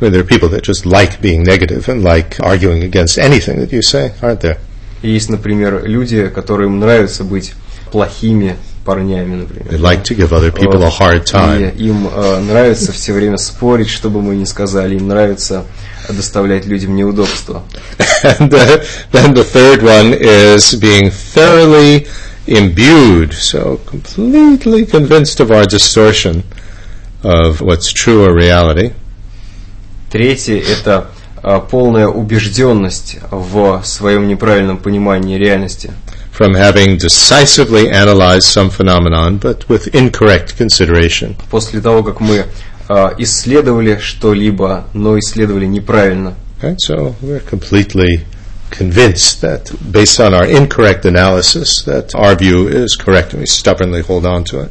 I mean, there are people that just like being negative and like arguing against anything that you say, aren't there? Есть, например, люди, которым нравится быть плохими парнями, например. They like to give other people a hard time. И им э, нравится все время спорить, что бы мы ни сказали, им нравится доставлять людям неудобства. And uh, then the third one is being thoroughly imbued, so completely convinced of our distortion of what's true or reality. Третье – это полная убежденность в своем неправильном понимании реальности. From having decisively analyzed some phenomenon, but with incorrect consideration. После того, как мы э, исследовали что-либо, но исследовали неправильно. Right? So we're completely convinced that, based on our incorrect analysis, that our view is correct, and we stubbornly hold on to it.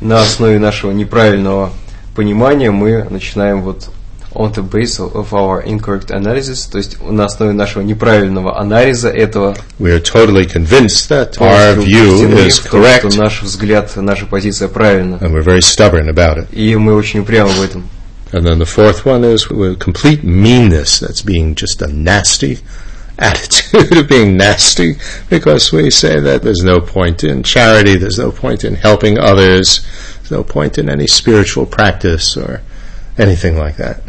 На основе нашего неправильного понимания мы начинаем вот on the basis of our incorrect analysis, то есть на основе нашего неправильного анализа этого We are totally convinced that our полностью view убеждены is в том, correct, что наш взгляд, наша позиция правильна. and we're very stubborn about it. И мы очень упрямы в этом. And then the fourth one is with complete meanness. That's being just a nasty attitude of being nasty because we say that there's no point in charity, there's no point in helping others, there's no point in any spiritual practice or anything like that.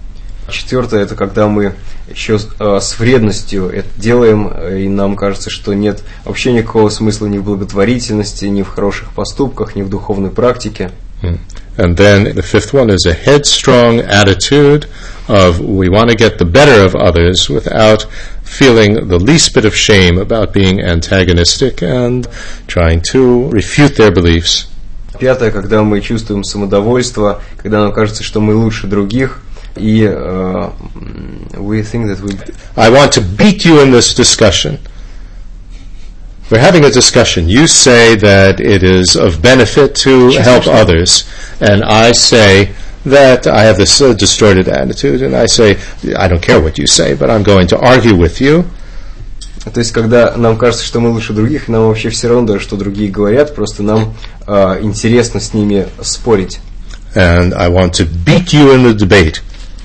Четвертое – это когда мы еще э, с вредностью это делаем, э, и нам кажется, что нет вообще никакого смысла ни в благотворительности, ни в хороших поступках, ни в духовной практике. And then the fifth one is a headstrong attitude of we want to get the better of others without feeling the least bit of shame about being antagonistic and trying to refute their beliefs. Пятое, когда мы чувствуем самодовольство, когда нам кажется, что мы лучше других, и э, м, we think that we I want to beat you in this discussion. We're having a discussion. You say that it is of benefit to help others, and I say that I have this uh, distorted attitude, and I say, I don't care what you say, but I'm going to argue with you. То есть, когда нам кажется, что мы лучше других, нам вообще все равно, даже что другие говорят, просто нам э, интересно с ними спорить. And I want to beat you in the debate.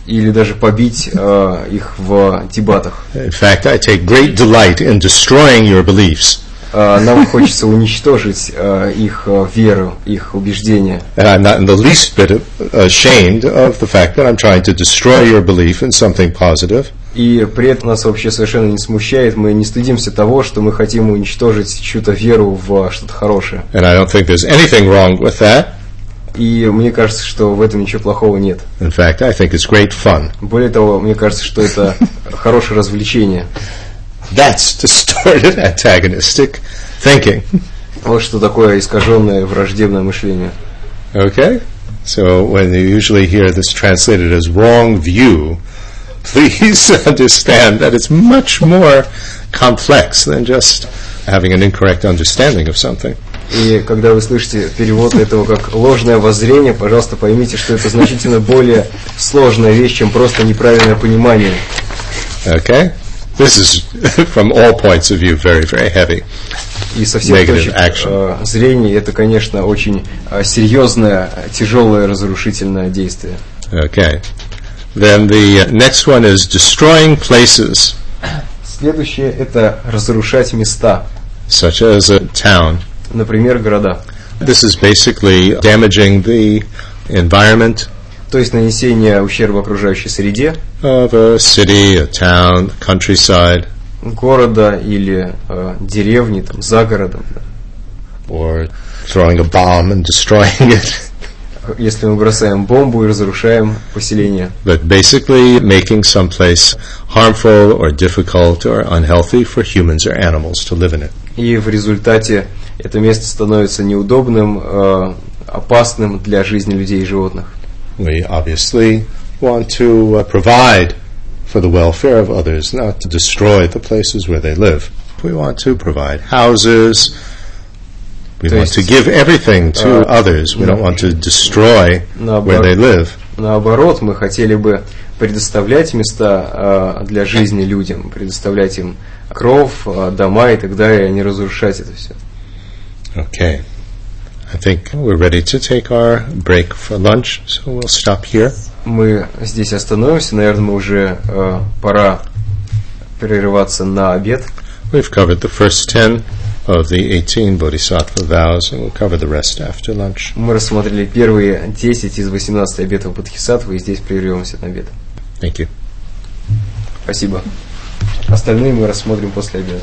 Или даже побить э, их в дебатах. In fact, I take great delight in destroying your beliefs. Э, нам хочется уничтожить э, их э, веру, их убеждения. And I'm not in the least bit ashamed of the fact that I'm trying to destroy your belief in something positive. И при этом нас вообще совершенно не смущает, мы не стыдимся того, что мы хотим уничтожить чью-то веру в что-то хорошее. And I don't think there's anything wrong with that. И мне кажется, что в этом ничего плохого нет. In fact, I think it's great fun. Более того, мне кажется, что это хорошее развлечение. That's distorted antagonistic thinking. Вот что такое искаженное враждебное мышление. Okay? So when you usually hear this translated as wrong view, please understand that it's much more complex than just having an incorrect understanding of something. И когда вы слышите перевод этого как ложное воззрение, пожалуйста, поймите, что это значительно более сложная вещь, чем просто неправильное понимание. Okay? This is, from all points of view, very, very heavy. И со всех точек action. э, зрения это, конечно, очень э, серьезное, тяжелое, разрушительное действие. Okay. Then the uh, next one is destroying places, Следующее – это разрушать места, such as a town. например, города. This is basically damaging the environment То есть нанесение ущерба окружающей среде, of a city, a town, countryside, города или э, деревни, там, за городом. да. or throwing a bomb and destroying it. Если мы бросаем бомбу и разрушаем поселение. But basically making some place harmful or difficult or unhealthy for humans or animals to live in it. И в результате это место становится неудобным, э, опасным для жизни людей и животных. We obviously want to uh, provide for the welfare of others, not to destroy the places where they live. We want to provide houses, We want to give everything to uh, others. We don't want to destroy where they live. Наоборот, мы хотели бы предоставлять места э, для жизни людям, предоставлять им кров, э, дома и так далее, не разрушать это все. Okay. I think we're ready to take our break for lunch, so we'll stop here. Мы здесь остановимся, наверное, мы уже э, пора прерываться на обед. We've covered the first 10 of the 18 Bodhisattva vows, and we'll cover the rest after lunch. Мы рассмотрели первые 10 из 18 обетов Бодхисаттвы, и здесь прервемся на обед. Thank you. Спасибо. Остальные мы рассмотрим после обеда.